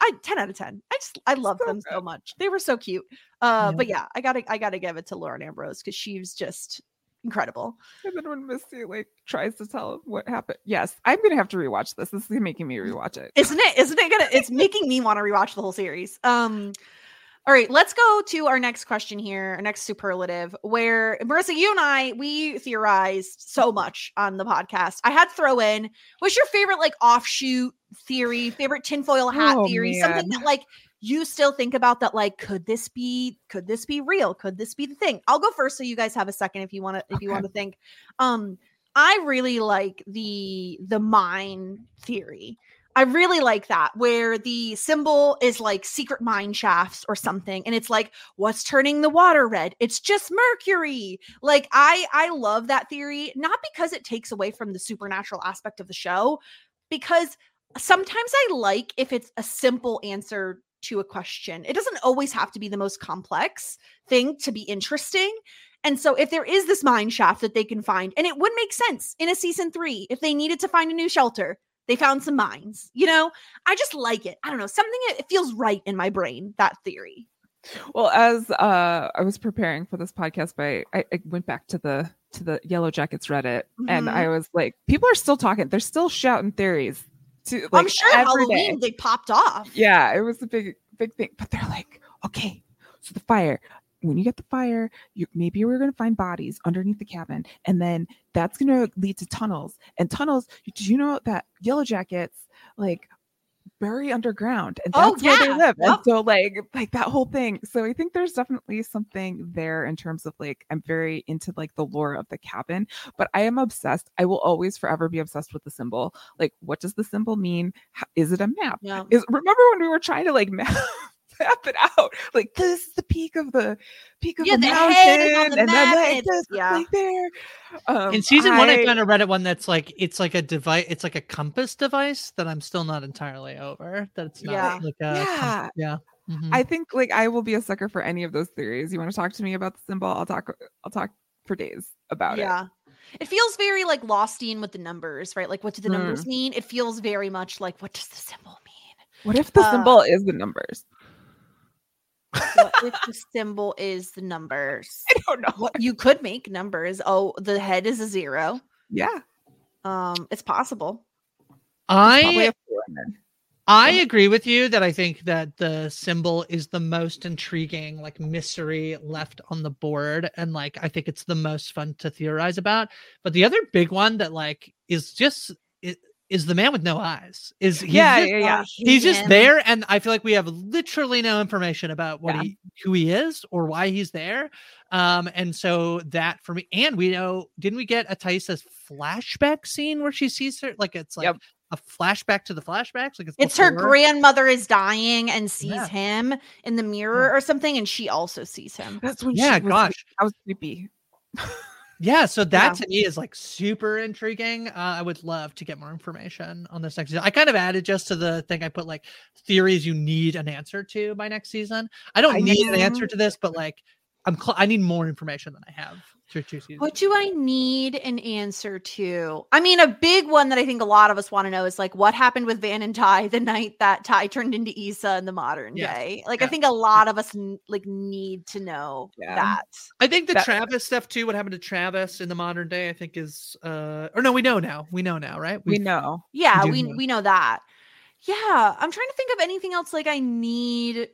I 10 out of 10. I just, I love them so much. They were so cute. Uh, Yeah. but yeah, I gotta, I gotta give it to Lauren Ambrose because she's just incredible. And then when Misty like tries to tell him what happened, yes, I'm gonna have to rewatch this. This is making me rewatch it. isn't it isn't it gonna it's making me want to rewatch the whole series um all right let's go to our next question here our next superlative where marissa you and i we theorized so much on the podcast i had to throw in what's your favorite like offshoot theory favorite tinfoil hat Oh, theory something that like you still think about that like could this be could this be real? Could this be the thing? I'll go first so you guys have a second if you want to if you want to think. Um i really like the the mine theory. I really like that where the symbol is like secret mine shafts or something and it's like what's turning the water red? It's just mercury. Like I I love that theory not because it takes away from the supernatural aspect of the show because sometimes I like if it's a simple answer to a question. It doesn't always have to be the most complex thing to be interesting. And so if there is this mine shaft that they can find and it would make sense in a season 3 if they needed to find a new shelter they found some mines. You know, I just like it. I don't know, something it feels right in my brain, that theory. Well, as uh I was preparing for this podcast, by I, I went back to the to the Yellow Jackets Reddit, and Mhm. I was like, people are still talking. They're still shouting theories. To like, I'm sure every day. Halloween they popped off. Yeah, it was a big big thing. But they're like, okay, so the fire. When you get the fire, you maybe we're gonna find bodies underneath the cabin, and then that's gonna lead to tunnels. And tunnels, did you know that Yellow Jackets like bury underground and Oh, that's where they yeah. live and so like like that whole thing so i think there's definitely something there in terms of like i'm very into like the lore of the cabin but i am obsessed i will always forever be obsessed with the symbol like what does the symbol mean How, is it a map Yeah. is remember when we were trying to like map, map it out like this is the peak of the peak of Yeah, the, the mountain head is on the and map, then like and this yeah. like there um, in season one, I I- found a Reddit one that's like it's like a device. It's like a compass device that I'm still not entirely over. That's not Yeah. like a com- Yeah. yeah. Mhm. I think like I will be a sucker for any of those theories. You want to talk to me about the symbol? I'll talk. I'll talk for days about it. yeah. It feels very like Lostine with the numbers, right? Like, what do the numbers Hmm. mean? It feels very much like, what does the symbol mean? What if the Uh, symbol is the numbers? What if the symbol is the numbers? I don't know. What you could make numbers. Oh, the head is a zero. Yeah, Um, it's possible. probably I a four in there. I agree with you that I think that the symbol is the most intriguing, like mystery left on the board, and like I think it's the most fun to theorize about. But the other big one that like is just is, is the man with no eyes. Is he's Yeah, just, yeah, yeah. I He's hate just him. there, and I feel like we have literally no information about what Yeah. he who he is or why he's there. Um, and so that for me, and we know, didn't we get a Taissa's flashback scene where she sees her like it's like Yep. a flashback to the flashbacks? Like it's It's her grandmother is dying and sees Yeah. him in the mirror or something, and she also sees him. That's when. Yeah, she was, gosh. I was creepy. Yeah, so that Yeah. to me is like super intriguing. Uh, I would love to get more information on this next season. I kind of added just to the thing I put like theories you need an answer to by next season. I don't I need an answer to this, but like I'm cl- I need more information than I have through two seasons. What do I need an answer to? I mean, a big one that I think a lot of us want to know is like what happened with Van and Tai the night that Tai turned into Issa in the modern Yes. day. Like, I think a lot of us like need to know Yeah. that. I think the That- Travis stuff too. What happened to Travis in the modern day? I think is uh or no, we know now. We know now, right? We We've- know. Yeah, do we know. we know that. Yeah, I'm trying to think of anything else like I need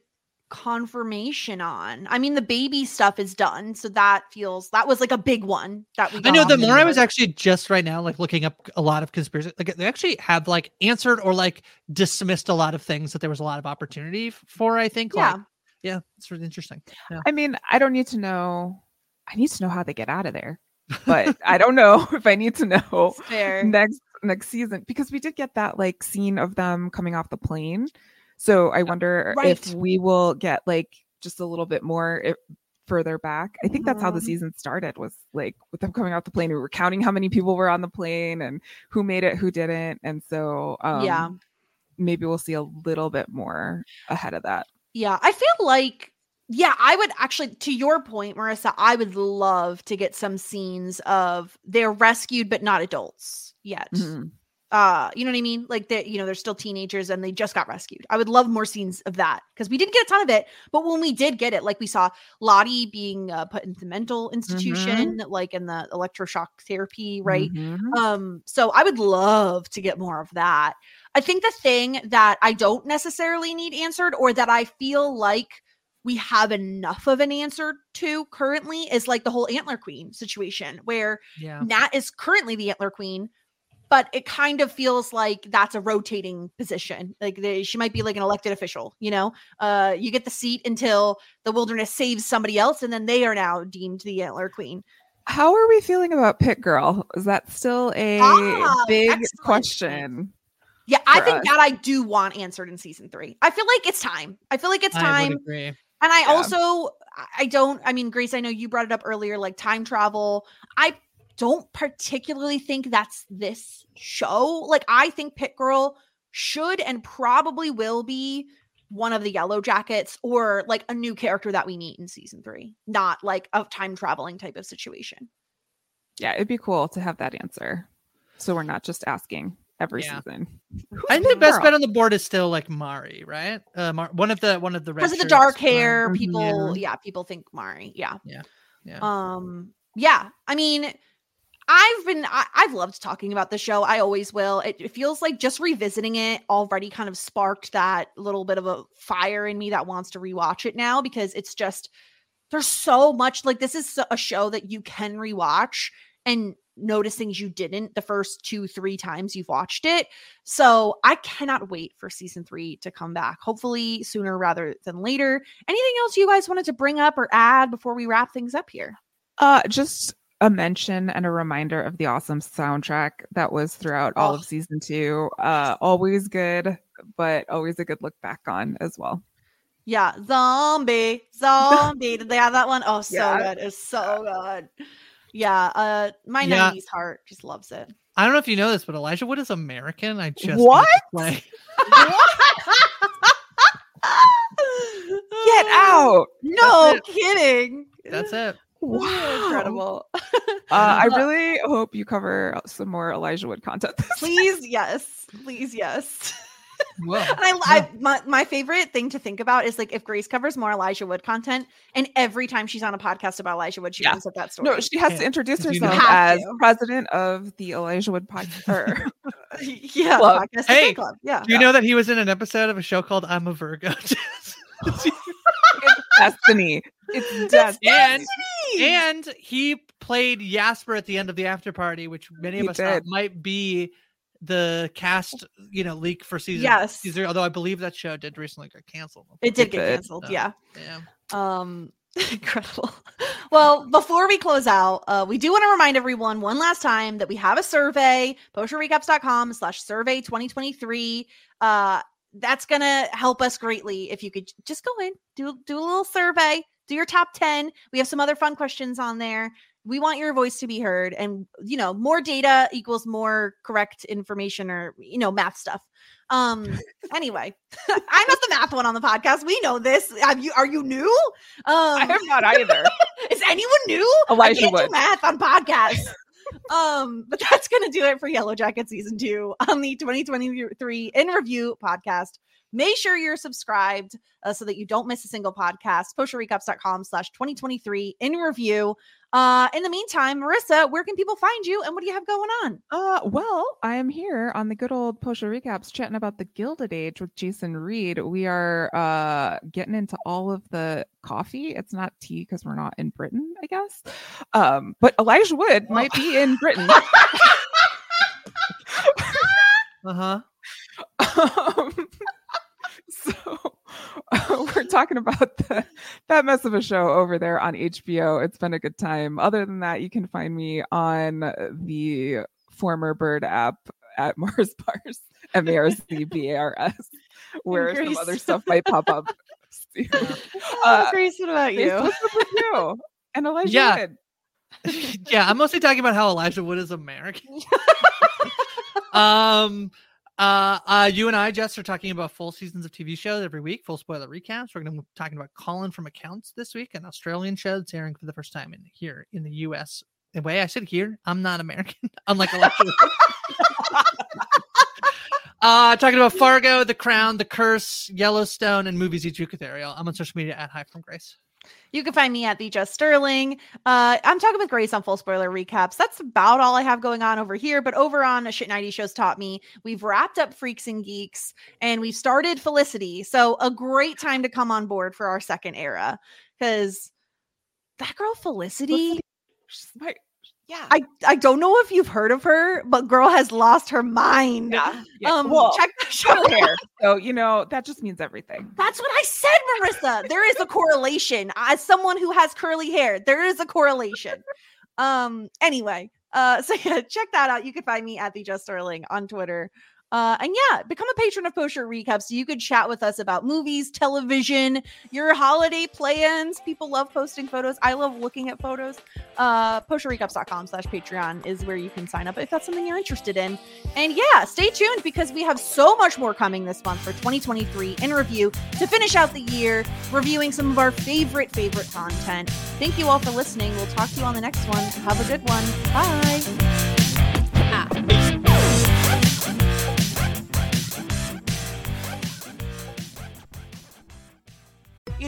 confirmation on. I mean, the baby stuff is done, so that feels that was like a big one that we. I know the on more I was actually just right now like looking up a lot of conspiracy like they actually have like answered or like dismissed a lot of things that there was a lot of opportunity for I think yeah. like yeah it's really interesting yeah. I mean, I don't need to know. I need to know how they get out of there, but I don't know if I need to know next next season because we did get that like scene of them coming off the plane. So I wonder if we will get like just a little bit more if, further back. I think that's how the Mhm. season started was like with them coming off the plane. We were counting how many people were on the plane and who made it, who didn't, and so um, Yeah. maybe we'll see a little bit more ahead of that. Yeah, I feel like yeah, I would actually to your point, Marissa, I would love to get some scenes of they're rescued but not adults yet. Mhm. Uh, you know what I mean? Like they, you know, they're still teenagers and they just got rescued. I would love more scenes of that because we didn't get a ton of it, but when we did get it, like we saw Lottie being uh, put into the mental institution, like in the electroshock therapy, right? Mhm. Um, so I would love to get more of that. I think the thing that I don't necessarily need answered or that I feel like we have enough of an answer to currently is like the whole antler queen situation where yeah Nat is currently the antler queen, but it kind of feels like that's a rotating position. Like they, she might be like an elected official, you know? Uh you get the seat until the wilderness saves somebody else and then they are now deemed the antler queen. How are we feeling about Pit Girl? Is that still a Ah, big excellent. question? Yeah, I think us. that I do want answered in season three. I feel like it's time. I feel like it's I time. would agree. And I Yeah. also I- I don't I mean Grace, I know you brought it up earlier like time travel. I don't particularly think that's this show. Like I think Pit Girl should and probably will be one of the yellow jackets or like a new character that we meet in season 3, not like a time traveling type of situation. Yeah, it'd be cool to have that answer. So we're not just asking every Yeah. season. I think the best Girl? bet on the board is still like Mari, right? Uh, Mar- one of the one of the red Because of the dark hair, Mhm, people yeah, people think Mari. Yeah. Yeah, yeah. Um, yeah. I mean, I've been I, I've loved talking about the show. I always will. It, it feels like just revisiting it already kind of sparked that little bit of a fire in me that wants to rewatch it now because it's just there's so much like this is a show that you can rewatch and notice things you didn't the first two three times you've watched it so i cannot wait for season three to come back hopefully sooner rather than later anything else you guys wanted to bring up or add before we wrap things up here Uh, just a mention and a reminder of the awesome soundtrack that was throughout all Oh. of season two. Uh, always good, but always a good look back on as well. Yeah, zombie, zombie. Did they have that one? Oh, so Yeah. good. It's so good. Yeah, uh my Yeah. 90s heart just loves it. I don't know if you know this, but Elijah Wood is American. I just What? need to play. Get out! No it. kidding. That's it. Wow. Incredible. Uh, I really hope you cover some more Elijah Wood content. Please, yes. Please, yes. Whoa. And I, I my, my favorite thing to think about is like if Grace covers more Elijah Wood content, and every time she's on a podcast about Elijah Wood, she Yeah. brings up that story. No, she has to Yeah, introduce 'cause you know- herself as to. president of the Elijah Wood podcast. yeah, Club. podcast Hey, hey, club. Yeah. Do you know that he was in an episode of a show called I'm a Virgo? It's destiny. It's destiny. and and he played Jasper at the end of the after party, which many of He us thought might be the cast, you know, leak for season. Yes. season, although I believe that show did recently get canceled. It did It get did. canceled. So, Yeah. Yeah. Um, incredible. Well, before we close out, uh, we do want to remind everyone one last time that we have a survey, postshowrecaps.com slash survey 2023. Uh, that's gonna help us greatly if you could just go in, do do a little survey, do your top 10. We have some other fun questions on there. We want your voice to be heard, and you know, more data equals more correct information or you know, math stuff. Um, anyway, I'm not the math one on the podcast. We know this. Have you are you new? Um I am not either. is anyone new? Elijah I can't do math on podcasts. Um, but that's gonna do it for Yellow Jacket season two on the 2023 in review podcast. Make sure you're subscribed uh, so that you don't miss a single podcast. Postshowrecaps.com slash 2023 in review. Uh, in the meantime, Marissa, where can people find you and what do you have going on? Uh, well, I am here on the good old Post Show Recaps chatting about the Gilded Age with Jason Reed. We are uh getting into all of the coffee. It's not tea because we're not in Britain, I guess. Um, but Elijah Wood might be in Britain. Uh huh. um, so we're talking about the, that mess of a show over there on HBO. It's been a good time. Other than that, you can find me on the former Bird app at Mars Bars, M A R Z B A R S, where some Grace. other stuff might pop up. soon. Uh, Uh, Grace, what about Grace, you? what's up you? And Elijah Yeah. Wood. yeah, I'm mostly talking about how Elijah Wood is American. um, uh, uh, you and I, Jess, are talking about full seasons of TV shows every week, full spoiler recaps. We're going to be talking about Colin from Accounts this week, an Australian show that's airing for the first time in here in the U.S. The way I said here, I'm not American, unlike. Wood. uh, talking about Fargo, The Crown, The Curse, Yellowstone, and movies each week with Ariel. I'm on social media at Hi from Grace. You can find me at the Just Sterling. Uh, I'm talking with Grace on full spoiler recaps. That's about all I have going on over here. But over on Shit 90 Shows Taught Me, we've wrapped up Freaks and Geeks and we've started Felicity. So a great time to come on board for our second era because that girl Felicity, She's my- yeah. I I don't know if you've heard of her, but girl has lost her mind. yeah. yeah. Um, well, check the show. hair. So, you know, that just means everything. That's what I said, Marissa. There is a correlation. As someone who has curly hair, there is a correlation. Um, anyway, uh, so yeah, check that out. You can find me at the Jess Sterling on Twitter. Uh, and yeah, become a patron of Post Show Recap so you could chat with us about movies, television, your holiday plans. People love posting photos. I love looking at photos. Uh, postshowrecaps.com slash Patreon is where you can sign up if that's something you're interested in. And yeah, stay tuned because we have so much more coming this month for 2023 in review to finish out the year, reviewing some of our favorite, favorite content. Thank you all for listening. We'll talk to you on the next one. Have a good one. Bye. It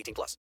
18 plus.